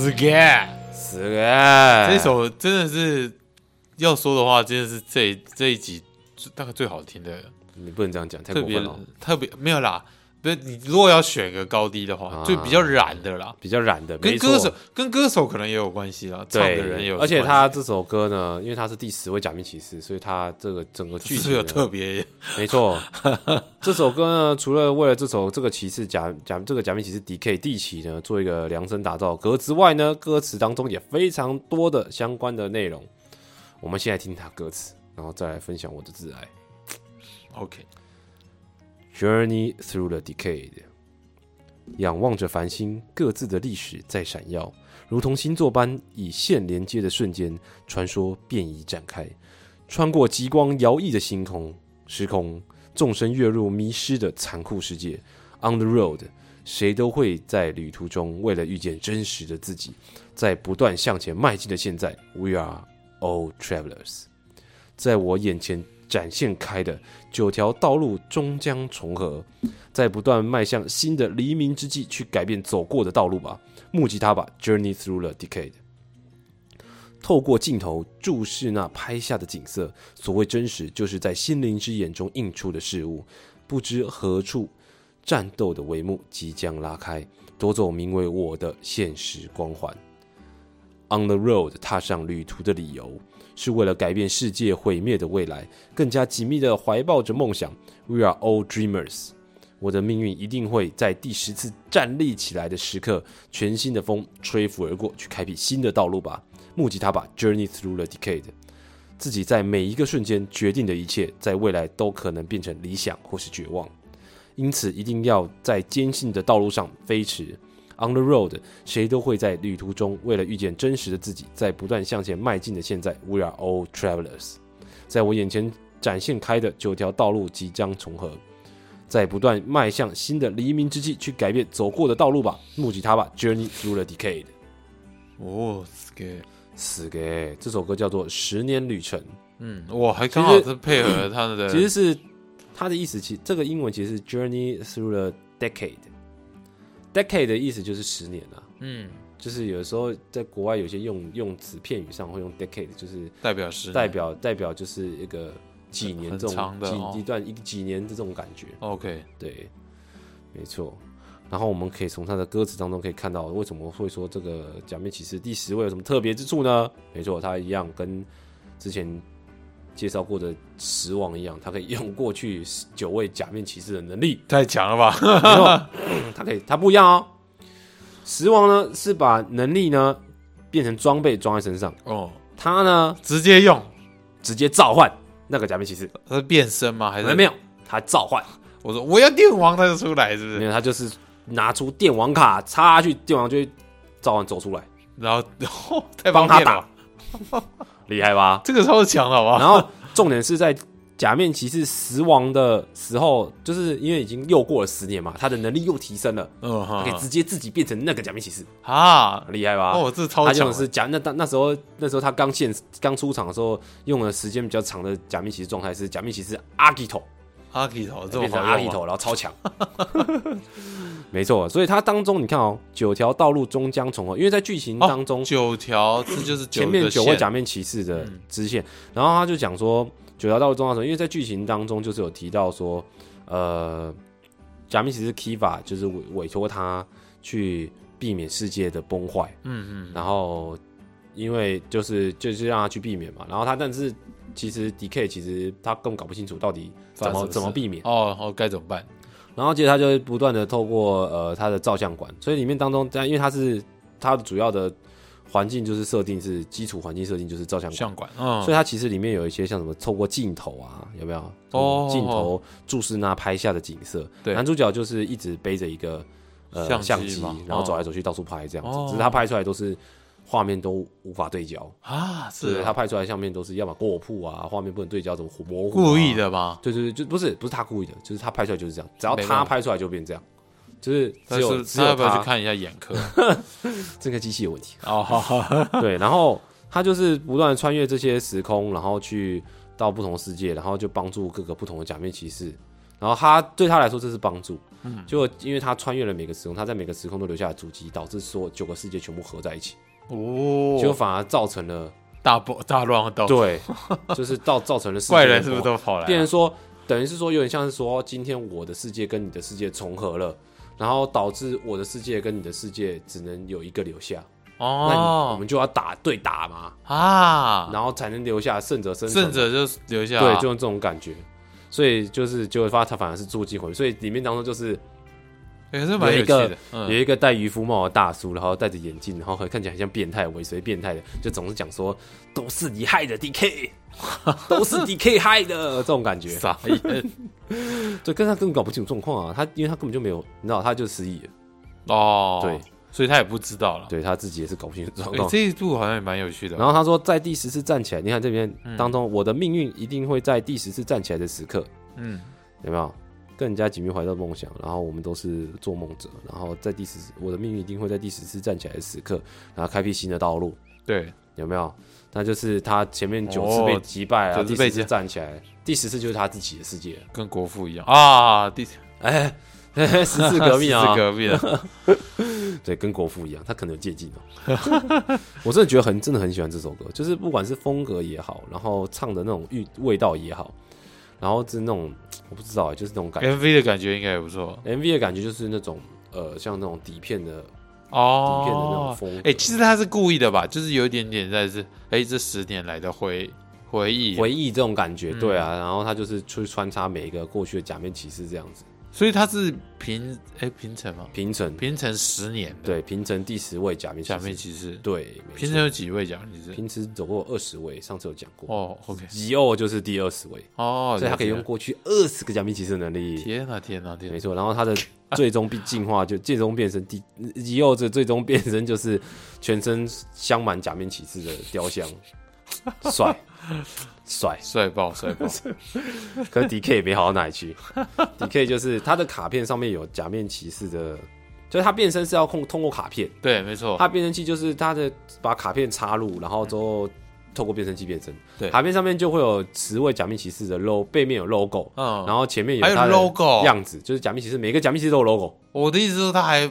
ダリケすげえ！是个这首真的是要说的话，真的是这这一集最大概最好听的，你不能这样讲，太特别过分了，特别没有啦。 不是你如果要选个高低的话，啊就比较燃的啦，比较燃的，跟歌手跟歌手可能也有关系啦，唱的人也有而且他这首歌呢，因为他是第十位假面骑士，所以他这个整个剧情有特别没错，(laughs) 这首歌呢，除了为了这首这个骑士假假这个假面骑士 D.K. 地奇呢做一个量身打造的歌之外呢，歌词当中也非常多的相关的内容。我们先来听他歌词，然后再来分享我的挚爱。OK。Journey through the decade，仰望着繁星，各自的历史在闪耀，如同星座般以线连接的瞬间，传说便已展开，穿过极光摇曳的星空时空，纵身跃入迷失的残酷世界。On the road，谁都会在旅途中，为了遇见真实的自己，在不断向前迈进的现在，We are all travelers。在我眼前展现开的九条道路终将重合，在不断迈向新的黎明之际，去改变走过的道路吧。木吉他吧，Journey through the decade。透过镜头注视那拍下的景色，所谓真实，就是在心灵之眼中映出的事物。不知何处，战斗的帷幕即将拉开，夺走名为我的现实光环。On the road，踏上旅途的理由，是为了改变世界毁灭的未来，更加紧密的怀抱着梦想。We are all dreamers。我的命运一定会在第十次站立起来的时刻，全新的风吹拂而过，去开辟新的道路吧。木吉他吧，Journey through the decade。自己在每一个瞬间决定的一切，在未来都可能变成理想或是绝望。因此，一定要在坚信的道路上飞驰。On the road，谁都会在旅途中，为了遇见真实的自己，在不断向前迈进的现在，We are all travelers。在我眼前展现开的九条道路即将重合，在不断迈向新的黎明之际，去改变走过的道路吧，目击它吧，Journey through the decade。哦，死给，死给这首歌叫做《十年旅程》，嗯，哇，还刚好是配合他的，其实是他的意思，其这个英文其实是 Journey through the decade。Decade 的意思就是十年啊，嗯，就是有时候在国外有些用用词片语上会用 decade，就是代表是代表代表就是一个几年这种长的哦。几一段一几年的这种感觉，OK，对，没错。然后我们可以从他的歌词当中可以看到，为什么会说这个假面骑士第十位有什么特别之处呢？没错，他一样跟之前介绍过的十王一样，他可以用过去九位假面骑士的能力，太强了吧？没错，他可以，他不一样哦。十王呢是把能力呢变成装备装在身上，哦，他呢直接用，直接召唤那个假面骑士，他是变身吗？还是？没有，他召唤，我说我要电王，他就出来，是不是？没有，他就是拿出电王卡插下去，电王就会召唤走出来，然后哦 (laughs) 太帮他打。吧，厉害吧？这个超强了，好不好？然后重点是在假面骑士死亡的时候，就是因为已经又过了十年嘛，他的能力又提升了，嗯他可以直接自己变成那个假面骑士，啊，厉害吧？哦，这超他强他，用的是假那那那时候那时候他刚现刚出场的时候，用的时间比较长的假面骑士状态是假面骑士阿基头，阿 K 头这么变成好阿基头，然后超强。(laughs) 没错，所以它当中你看哦，九条道路终将重合，因为在剧情当中，九条，这就是九前面九位假面骑士的嗯。支线，然后他就讲说九条道路终将重合？因为在剧情当中就是有提到说，呃，假面骑士 Kiva 就是委委托他去避免世界的崩坏，嗯嗯，然后因为就是就是让他去避免嘛，然后他但是其实 DK 其实他根本搞不清楚到底怎么怎么避免，哦哦，该怎么办？然后接着他就会不断的透过呃他的照相馆，所以里面当中，但因为它是它的主要的环境就是设定是基础环境设定就是照相馆，所以它其实里面有一些像什么透过镜头啊，有没有？哦镜头注视那拍下的景色。对。男主角就是一直背着一个呃相机然后走哦。来走去到处拍这样子，哦。只是他拍出来都是画面都无法对焦，啊，对是他拍出来的相片都是要么过曝啊，画面不能对焦，怎么模糊、故意。的吧？对对对，就不是不是他故意的，就是他拍出来就是这样，只要他拍出来就变这样，就是只但是有只有他要不要去看一下眼科？(laughs) 这个机器有问题。(laughs) 哦，对，然后他就是不断穿越这些时空，然后去到不同世界，然后就帮助各个不同的假面骑士。然后他对他来说这是帮助，嗯，就因为他穿越了每个时空，他在每个时空都留下了足迹，导致说九个世界全部合在一起，哦，就反而造成了大波大乱斗，对，(laughs) 就是造造成了世界 (laughs) 怪人是不是都跑来了？变成说，等于是说有点像是说，今天我的世界跟你的世界重合了，然后导致我的世界跟你的世界只能有一个留下，哦。那你我哦们就要打对打嘛，啊，然后才能留下胜者生存胜者就留下，对，就是这种感觉。所以就是就会发现他反而是筑基魂，所以里面当中就是也是蛮有一个有一个戴渔夫帽的大叔，然后戴着眼镜，然后还看起来很像变态、尾随变态的，就总是讲说都是你害的，DK，(laughs) 都是 DK 害的这种感觉。傻眼对，跟他根本搞不清楚状况啊，他因为他根本就没有，你知道，他就失忆了，哦，对，所以他也不知道了。对他自己也是搞不清楚状哎，况。这一部好像也蛮有趣的。然后他说，在第十次站起来，你看这边嗯当中，我的命运一定会在第十次站起来的时刻，嗯，有没有？跟人家紧密怀抱梦想，然后我们都是做梦者，然后在第十次，我的命运一定会在第十次站起来的时刻，然后开辟新的道路，对，有没有？那就是他前面九次被哦击败啊，九次被击第十次站起来，第十次就是他自己的世界。跟国父一样啊，第哎，(laughs) 十次革命啊十次，革命啊，(laughs) 对，跟国父一样，他可能有借鉴哦。(laughs) 我真的觉得很真的很喜欢这首歌，就是不管是风格也好，然后唱的那种韵味道也好，然后是那种 (tsk) 我不知道，就是那种感觉。MV 的感觉应该也不错 MV 的感觉就是那种呃，像那种底片的哦底片的那种风格哎，其实他是故意的吧？就是有一点点在是，哎，这十年来的回回忆，回忆这种感觉，嗯对啊。然后他就是去穿插每一个过去的假面骑士这样子，所以他是平哎平成吗？平成平成十年对平成第十位假面假骑士，面骑士，对，平成有几位假面骑士？平时走过二十位，上次有讲过。哦，OK，吉欧就是第二十位，哦，所以他可以用过去二十个假面骑士的能力。天哪，天哪，天哪！没错，然后他的最终变进化就 (laughs) 最终变身第吉欧这最终变身就是全身镶满假面骑士的雕像，帅帅。帅爆，帅爆！(laughs) 可是 D K 也没好到哪里去，D K 就是他的卡片上面有假面骑士的，就是他变身是要控通过卡片，对，没错，他变身器就是他的把卡片插入，然后之后透过变身器变身。对卡片上面就会有十位假面骑士的 logo，背面有 logo，嗯，然后前面有还有 logo 样子，就是假面骑士每个假面骑士都有 logo 我的意思是，他还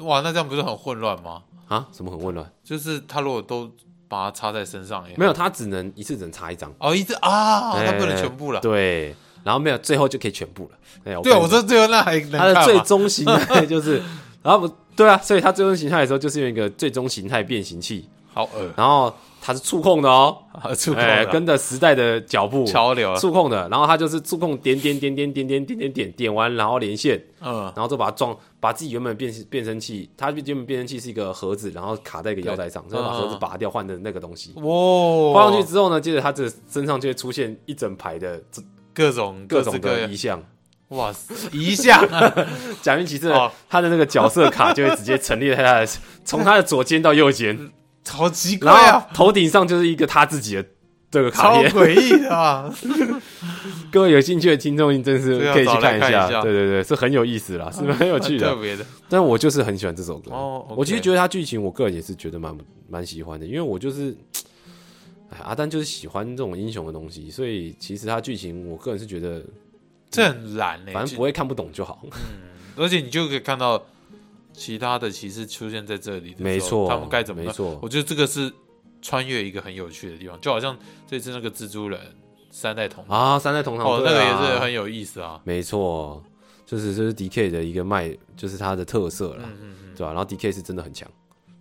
哇，那这样不是很混乱吗？啊，什么很混乱？就是他如果都把它插在身上，也没有，它只能一次只能插一张，哦，一次啊，哎他不能全部了。对，然后没有，最后就可以全部了。哎，对，我跟你说说最后那还能他的最终形态就是，(laughs) 然后不对啊，所以它最终形态的时候就是用一个最终形态变形器，好恶然后它是触控的哦，(laughs) 啊，触控跟着时代的脚步潮流，触控的，然后它就是触控点点点点点点点点点点完，然后连线，嗯，然后就把它装，把自己原本的变变声器，它原本变声器是一个盒子，然后卡在一个腰带上，所以把盒子拔掉换的那个东西。哇，放上去之后呢，接着他这身上就会出现一整排的这各种各种的遗像，哇塞，一下 (laughs) 假面骑士他的那个角色卡就会直接陈列在他的从他的左肩到右肩，好奇怪然后啊，头顶上就是一个他自己的这个卡超片。诡异的啊！(laughs) 各位有兴趣的听众，真是可以去找来看一下。下对对对，是很有意思啦，是蛮有趣的。特别的但我就是很喜欢这首歌。哦，OK 我其实觉得它剧情，我个人也是觉得蛮蛮喜欢的，因为我就是，哎，阿丹就是喜欢这种英雄的东西，所以其实它剧情，我个人是觉得，这很燃嘞，反正不会看不懂就好。而且你就可以看到其他的骑士出现在这里的时候，没错他们该怎么办没错我觉得这个是穿越一个很有趣的地方，就好像这次那个蜘蛛人三代同堂，啊，三代同堂，哦，那个也是很有意思啊。没错，就是就是 D K 的一个卖，就是它的特色了，嗯对吧、然后 D K 是真的很强，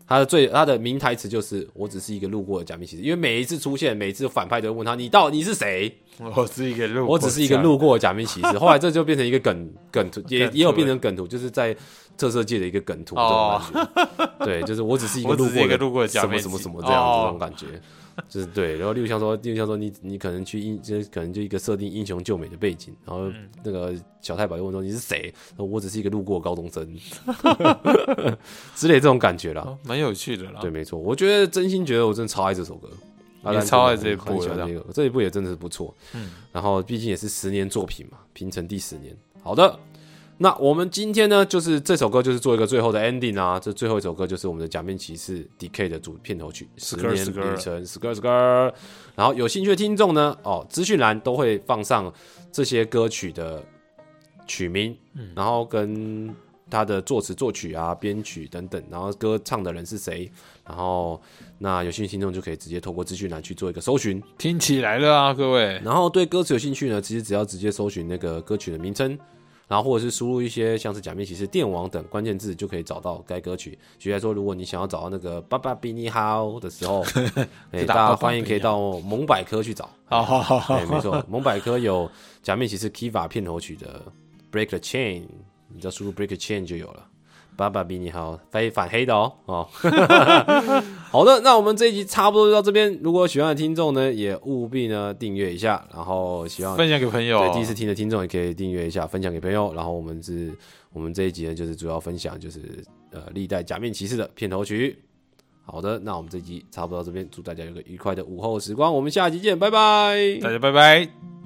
他的最他的名台词就是“我只是一个路过的假面骑士”，因为每一次出现，每次反派都会问他：“你到你是谁？”我是一个路，我只是一个路过的假面骑士。(laughs) 后来这就变成一个梗梗图，也也有变成梗图，就是在特色界的一个梗图这种感觉。对，就是我只是一个路过的 (laughs) 假什么面什么什么这样这种感觉。就是对，然后例如像说，例如像说你你可能去英，就是可能就一个设定英雄救美的背景，然后嗯那个小太保又问说你是谁？说我只是一个路过高中生 (laughs) 之类这种感觉啦。哦蛮有趣的啦。对，没错，我觉得真心觉得我真的超爱这首歌，阿兰超爱这一部的很喜欢这个，这一部也真的是不错。嗯，然后毕竟也是十年作品嘛，平成第十年。好的，那我们今天呢，就是这首歌就是做一个最后的 ending 啊，这最后一首歌就是我们的假面骑士 DK 的主片头曲《十 Skr 年旅程》skr skr。然后有兴趣的听众呢，哦，资讯栏都会放上这些歌曲的曲名，嗯然后跟他的作词、作曲啊、编曲等等，然后歌唱的人是谁，然后那有兴趣听众就可以直接透过资讯栏去做一个搜寻。听起来了啊，各位。然后对歌词有兴趣呢，其实只要直接搜寻那个歌曲的名称，然后或者是输入一些像是假面骑士、电网等关键字，就可以找到该歌曲。举例来说，如果你想要找到那个“爸爸比你好”的时候，(laughs) 哎，大家欢迎可以到萌百科去找。(laughs) 好好好没错，萌百科有假面骑士 Kiva 片头曲的 Break the Chain，你只要输入 Break the Chain 就有了。爸爸比你好，非反黑的哦哦。(laughs) 好的，那我们这一集差不多就到这边。如果喜欢的听众呢，也务必呢订阅一下，然后希望分享给朋友。对第一次听的听众也可以订阅一下，分享给朋友。然后我们是，我们这一集呢就是主要分享就是呃历代假面骑士的片头曲。好的，那我们这一集差不多到这边，祝大家有个愉快的午后时光，我们下集见，拜拜。大家拜拜。